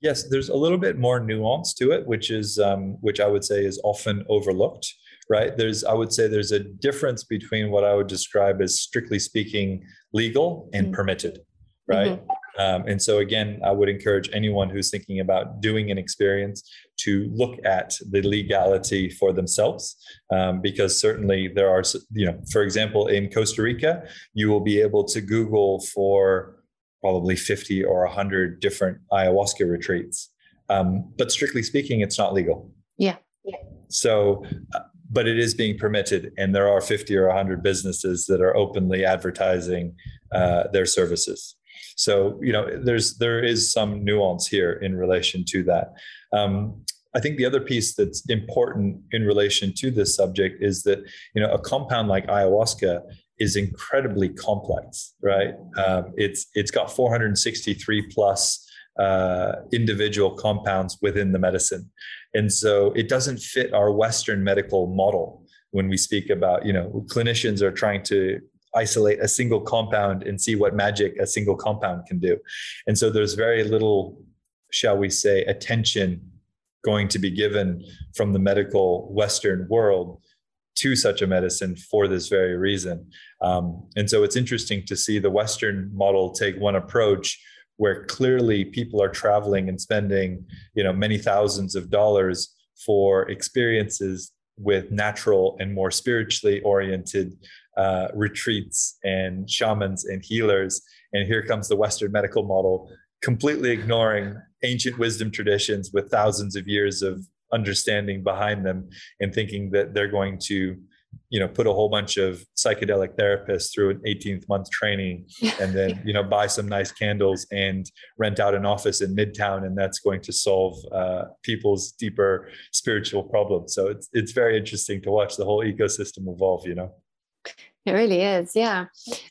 Yes, there's a little bit more nuance to it, which is um, which I would say is often overlooked. Right? There's I would say there's a difference between what I would describe as strictly speaking legal and mm-hmm. permitted. Right? Mm-hmm. Um, and so, again, I would encourage anyone who's thinking about doing an experience to look at the legality for themselves, um, because certainly there are, you know, for example, in Costa Rica, you will be able to Google for probably 50 or 100 different ayahuasca retreats. Um, but strictly speaking, it's not legal. Yeah. yeah. So, uh, but it is being permitted, and there are 50 or 100 businesses that are openly advertising uh, their services. So you know, there's there is some nuance here in relation to that. Um, I think the other piece that's important in relation to this subject is that you know a compound like ayahuasca is incredibly complex, right? Um, it's it's got 463 plus uh, individual compounds within the medicine, and so it doesn't fit our Western medical model when we speak about you know clinicians are trying to isolate a single compound and see what magic a single compound can do. And so there's very little shall we say attention going to be given from the medical western world to such a medicine for this very reason. Um, and so it's interesting to see the western model take one approach where clearly people are traveling and spending you know many thousands of dollars for experiences with natural and more spiritually oriented uh, retreats and shamans and healers. And here comes the Western medical model, completely ignoring ancient wisdom traditions with thousands of years of understanding behind them and thinking that they're going to you know put a whole bunch of psychedelic therapists through an 18th month training and then you know buy some nice candles and rent out an office in midtown and that's going to solve uh, people's deeper spiritual problems so it's it's very interesting to watch the whole ecosystem evolve you know it really is yeah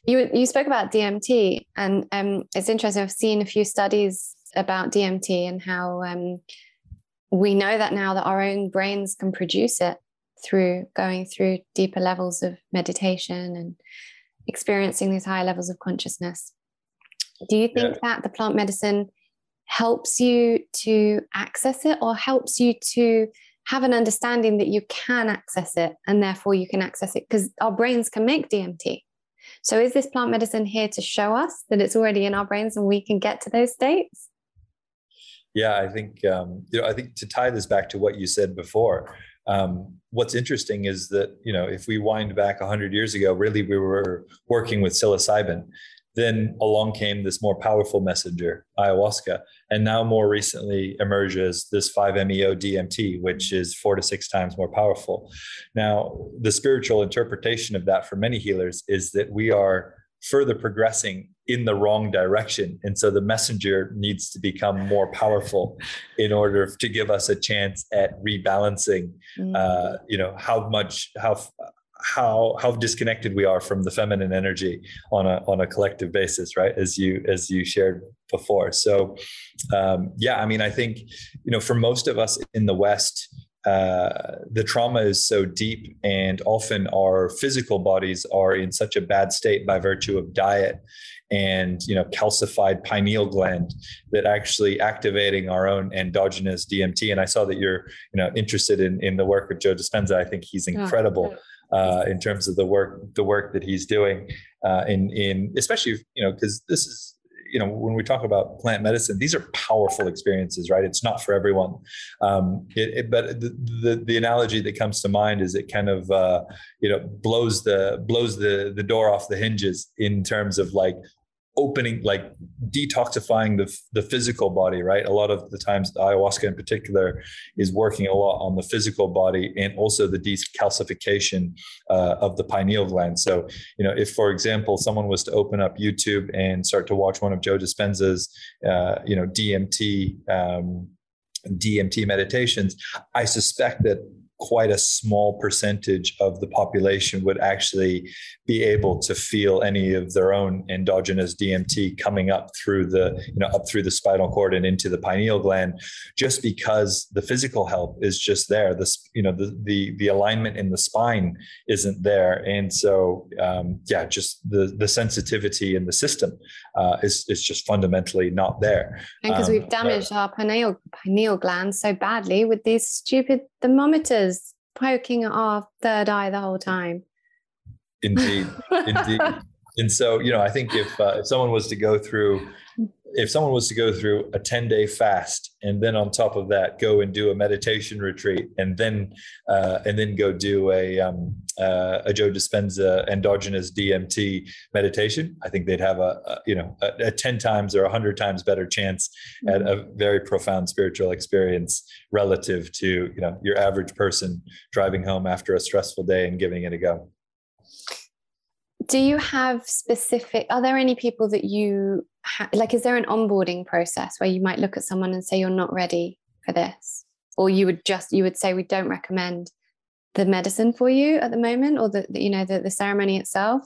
you you spoke about dmt and um, it's interesting i've seen a few studies about dmt and how um, we know that now that our own brains can produce it through going through deeper levels of meditation and experiencing these higher levels of consciousness. Do you think yeah. that the plant medicine helps you to access it or helps you to have an understanding that you can access it and therefore you can access it because our brains can make DMT? So, is this plant medicine here to show us that it's already in our brains and we can get to those states? Yeah, I think um, you know. I think to tie this back to what you said before, um, what's interesting is that you know if we wind back 100 years ago really we were working with psilocybin then along came this more powerful messenger ayahuasca and now more recently emerges this 5meo dmt which is four to six times more powerful now the spiritual interpretation of that for many healers is that we are further progressing in the wrong direction. And so the messenger needs to become more powerful in order to give us a chance at rebalancing, mm. uh, you know, how much, how, how how disconnected we are from the feminine energy on a on a collective basis right as you as you shared before so um, yeah i mean i think you know for most of us in the west uh, the trauma is so deep and often our physical bodies are in such a bad state by virtue of diet and you know calcified pineal gland that actually activating our own endogenous DMT. And I saw that you're you know interested in in the work of Joe Dispenza. I think he's incredible. Uh, in terms of the work, the work that he's doing, uh, in in especially you know because this is you know when we talk about plant medicine these are powerful experiences right? It's not for everyone. Um, it, it, but the, the, the analogy that comes to mind is it kind of uh, you know blows the blows the the door off the hinges in terms of like opening like detoxifying the the physical body right? A lot of the times ayahuasca in particular is working a lot on the physical body and also the decalcification uh, of the pineal gland. So you know if for example someone was to open up youtube and start to watch one of joe dispenza's uh, you know dmt um, DMT meditations, I suspect that quite a small percentage of the population would actually be able to feel any of their own endogenous DMT coming up through the you know up through the spinal cord and into the pineal gland just because the physical help is just there. This you know the the the alignment in the spine isn't there. And so um, yeah just the the sensitivity in the system uh, is is just fundamentally not there And because um, we've damaged our pineal pineal gland so badly with these stupid thermometers poking our third eye the whole time. Indeed, indeed. And so, you know, I think if uh, if someone was to go through if someone was to go through a 10 day fast and then on top of that go and do a meditation retreat and then uh, and then go do a um, uh, a Joe Dispenza endogenous DMT meditation, I think they'd have a, a you know a, a, 10 times or 100 times better chance at a very profound spiritual experience relative to you know your average person driving home after a stressful day and giving it a go do you have specific are there any people that you ha- like is there an onboarding process where you might look at someone and say you're not ready for this or you would just you would say we don't recommend the medicine for you at the moment or the, you know the, the ceremony itself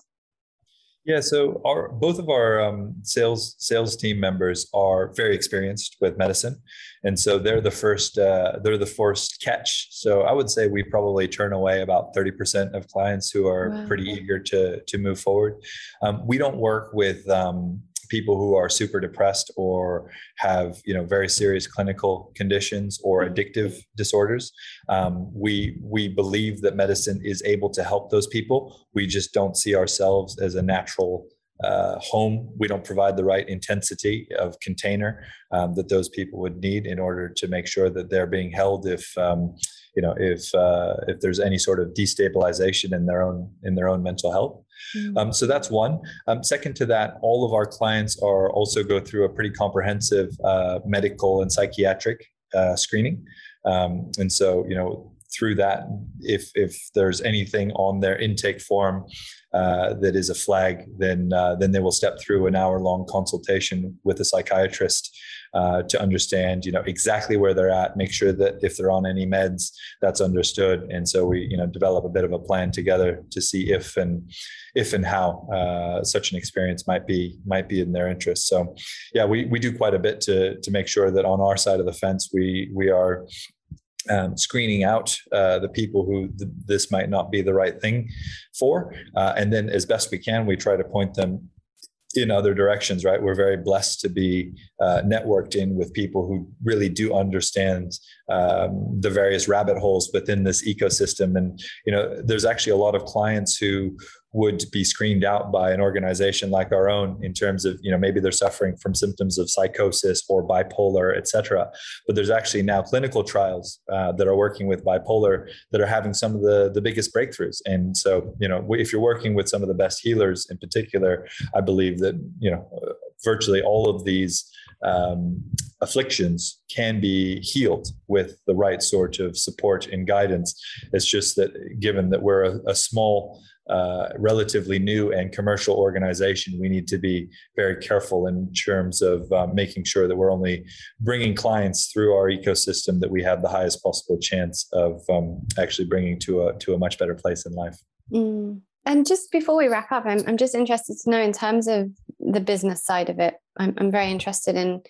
Yeah, so our both of our um, sales sales team members are very experienced with medicine, and so they're the first uh, they're the first catch. So I would say we probably turn away about thirty percent of clients who are wow. pretty eager to to move forward. Um, we don't work with um, people who are super depressed or have you know very serious clinical conditions or mm-hmm. addictive disorders um, we we believe that medicine is able to help those people. We just don't see ourselves as a natural uh, home. We don't provide the right intensity of container um, that those people would need in order to make sure that they're being held if um, you know if uh, if there's any sort of destabilization in their own in their own mental health mm-hmm. um, so that's one um, second to that all of our clients are also go through a pretty comprehensive uh, medical and psychiatric uh, screening um, and so you know through that if if there's anything on their intake form uh, that is a flag then uh, then they will step through an hour long consultation with a psychiatrist uh, to understand you know exactly where they're at make sure that if they're on any meds that's understood and so we you know develop a bit of a plan together to see if and if and how uh, such an experience might be might be in their interest so yeah we, we do quite a bit to to make sure that on our side of the fence we we are um, screening out uh, the people who th- this might not be the right thing for. Uh, and then, as best we can, we try to point them in other directions, right? We're very blessed to be uh, networked in with people who really do understand um, the various rabbit holes within this ecosystem. And, you know, there's actually a lot of clients who would be screened out by an organization like our own in terms of you know maybe they're suffering from symptoms of psychosis or bipolar etc but there's actually now clinical trials uh, that are working with bipolar that are having some of the the biggest breakthroughs and so you know if you're working with some of the best healers in particular i believe that you know virtually all of these um, afflictions can be healed with the right sort of support and guidance. It's just that given that we're a, a small uh, relatively new and commercial organization, we need to be very careful in terms of um, making sure that we're only bringing clients through our ecosystem that we have the highest possible chance of um, actually bringing to a to a much better place in life. Mm. And just before we wrap up, I'm I'm just interested to know in terms of the business side of it. I'm I'm very interested in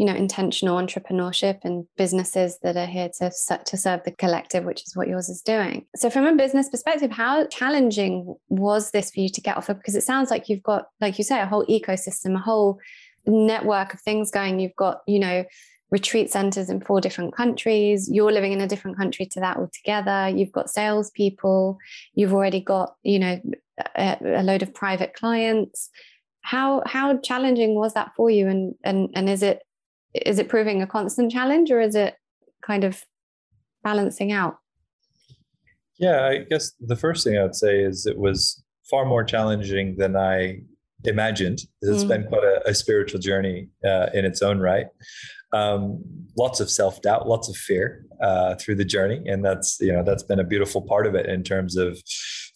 you know intentional entrepreneurship and businesses that are here to to serve the collective which is what yours is doing. So from a business perspective how challenging was this for you to get off of? Because it sounds like you've got like you say a whole ecosystem a whole network of things going. You've got you know retreat centers in four different countries. You're living in a different country to that altogether. You've got salespeople. You've already got you know a, a load of private clients. How how challenging was that for you? And and and is it is it proving a constant challenge or is it kind of balancing out? Yeah, I guess the first thing I would say is it was far more challenging than I imagined. It's mm. been quite a, a spiritual journey uh, in its own right. Um, lots of self doubt, lots of fear uh, through the journey, and that's you know that's been a beautiful part of it in terms of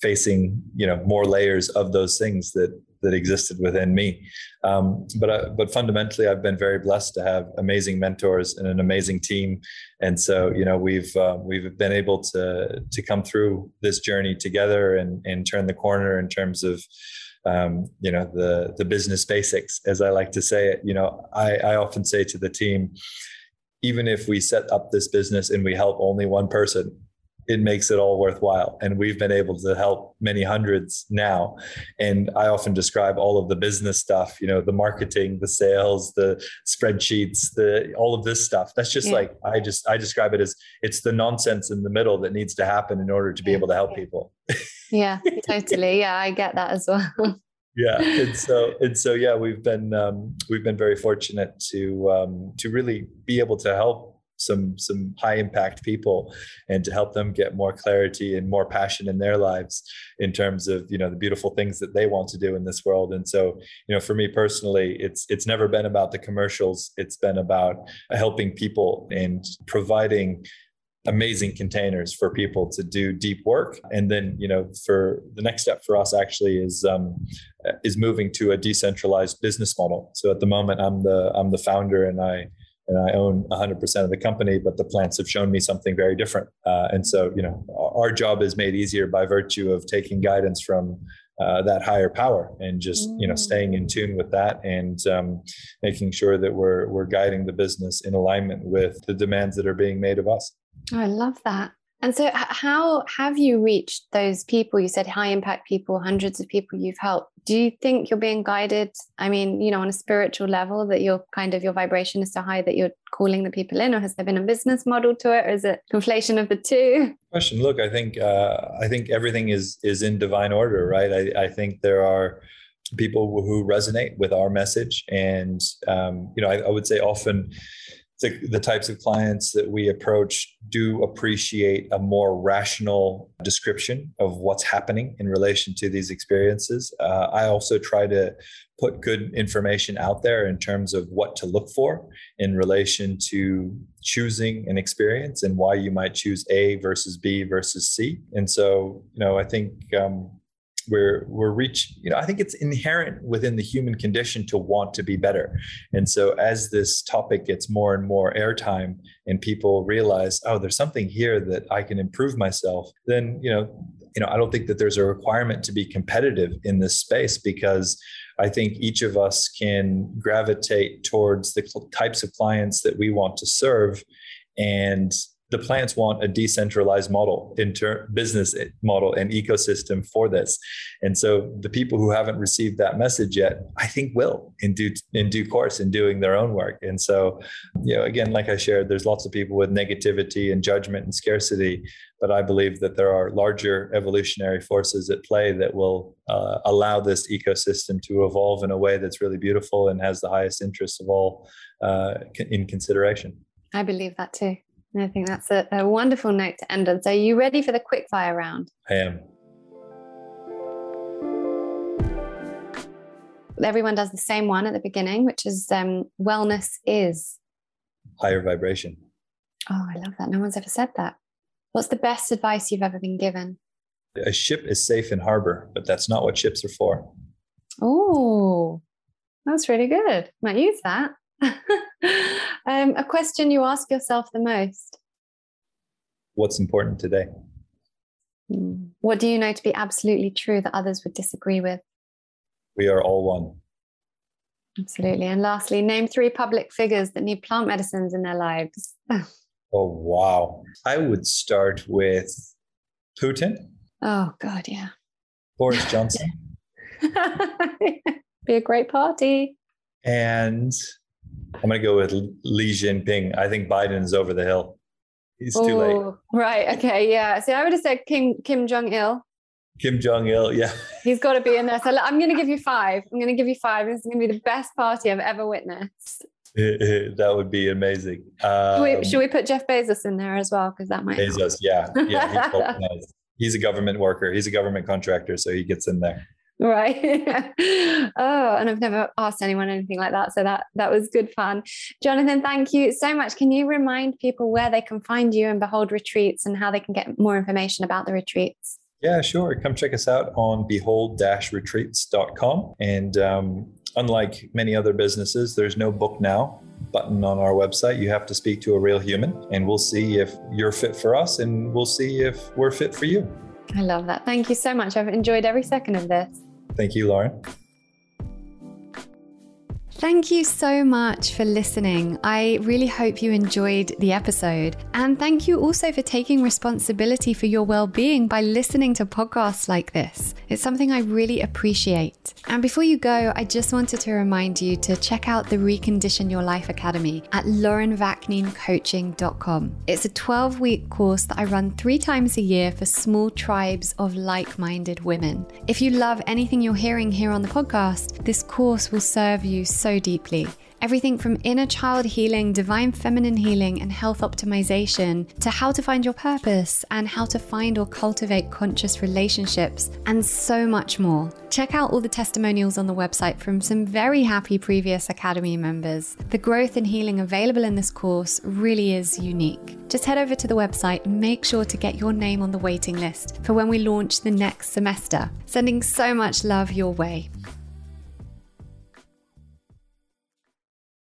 facing you know more layers of those things that that existed within me. Um, but uh, but fundamentally, I've been very blessed to have amazing mentors and an amazing team, and so you know we've uh, we've been able to to come through this journey together and and turn the corner in terms of. Um, you know the the business basics, as I like to say it. You know, I, I often say to the team, even if we set up this business and we help only one person, it makes it all worthwhile. And we've been able to help many hundreds now. And I often describe all of the business stuff, you know, the marketing, the sales, the spreadsheets, the all of this stuff. That's just yeah. like I just I describe it as it's the nonsense in the middle that needs to happen in order to be able to help people. yeah, totally. Yeah, I get that as well. yeah and so and so yeah we've been um, we've been very fortunate to um, to really be able to help some some high impact people and to help them get more clarity and more passion in their lives in terms of you know the beautiful things that they want to do in this world. And so you know for me personally it's it's never been about the commercials. It's been about helping people and providing amazing containers for people to do deep work. And then you know for the next step for us actually is um, is moving to a decentralized business model. So at the moment i'm the i'm the founder and i and I own 100% of the company, but the plants have shown me something very different. Uh, and so, you know, our job is made easier by virtue of taking guidance from uh, that higher power and just you know staying in tune with that and um, making sure that we're we're guiding the business in alignment with the demands that are being made of us. I love that. And so, how have you reached those people? You said high impact people, hundreds of people you've helped. Do you think you're being guided? I mean, you know, on a spiritual level, that your kind of your vibration is so high that you're calling the people in, or has there been a business model to it, or is it conflation of the two? Question. Look, I think uh, I think everything is is in divine order, right? I, I think there are people who resonate with our message, and um, you know, I, I would say often the, the types of clients that we approach do appreciate a more rational description of what's happening in relation to these experiences. Uh, I also try to put good information out there in terms of what to look for in relation to choosing an experience and why you might choose A versus B versus C. And so, you know, I think um, we're we're reach you know i think it's inherent within the human condition to want to be better. And so as this topic gets more and more airtime and people realize oh there's something here that i can improve myself then you know you know i don't think that there's a requirement to be competitive in this space because I think each of us can gravitate towards the types of clients that we want to serve. And the plants want a decentralized model, inter- business model, and ecosystem for this. And so the people who haven't received that message yet, I think will in due in due course in doing their own work. And so, you know, again, like I shared, there's lots of people with negativity and judgment and scarcity, but I believe that there are larger evolutionary forces at play that will uh, allow this ecosystem to evolve in a way that's really beautiful and has the highest interests of all uh, in consideration. I believe that too. I think that's a, a wonderful note to end on. So, are you ready for the quick fire round? I am. Everyone does the same one at the beginning, which is um, wellness is higher vibration. Oh, I love that. No one's ever said that. What's the best advice you've ever been given? A ship is safe in harbor, but that's not what ships are for. Oh, that's really good. Might use that. um, a question you ask yourself the most? What's important today? Hmm. What do you know to be absolutely true that others would disagree with? We are all one. Absolutely. And lastly, name three public figures that need plant medicines in their lives. oh, wow. I would start with Putin. Oh, God, yeah. Boris Johnson. Be a great party. And I'm going to go with Xi Jinping. I think Biden's over the hill. He's too late. Oh, right. Okay. Yeah. So I would have said Kim Kim Jong Il. Kim Jong Il. Yeah. He's got to be in there. So I'm going to give you five. I'm going to give you five. This is going to be the best party I've ever witnessed. that would be amazing. Um, should, we, should, we, put Jeff Bezos in there as well? Because that might. Bezos. Help. Yeah. Yeah. He's, he's a government worker. He's a government contractor, so he gets in there right. Oh and i've never asked anyone anything like that so that that was good fun. Jonathan thank you so much. Can you remind people where they can find you and behold retreats and how they can get more information about the retreats? Yeah sure. Come check us out on behold-retreats.com and um, unlike many other businesses there's no book now button on our website. You have to speak to a real human and we'll see if you're fit for us and we'll see if we're fit for you. I love that. Thank you so much. I've enjoyed every second of this. Thank you, Lauren. Thank you so much for listening. I really hope you enjoyed the episode. And thank you also for taking responsibility for your well being by listening to podcasts like this. It's something I really appreciate. And before you go, I just wanted to remind you to check out the Recondition Your Life Academy at laurenvakneencoaching.com. It's a 12 week course that I run three times a year for small tribes of like minded women. If you love anything you're hearing here on the podcast, this course will serve you so deeply. Everything from inner child healing, divine feminine healing, and health optimization to how to find your purpose and how to find or cultivate conscious relationships, and so much more. Check out all the testimonials on the website from some very happy previous Academy members. The growth and healing available in this course really is unique. Just head over to the website and make sure to get your name on the waiting list for when we launch the next semester. Sending so much love your way.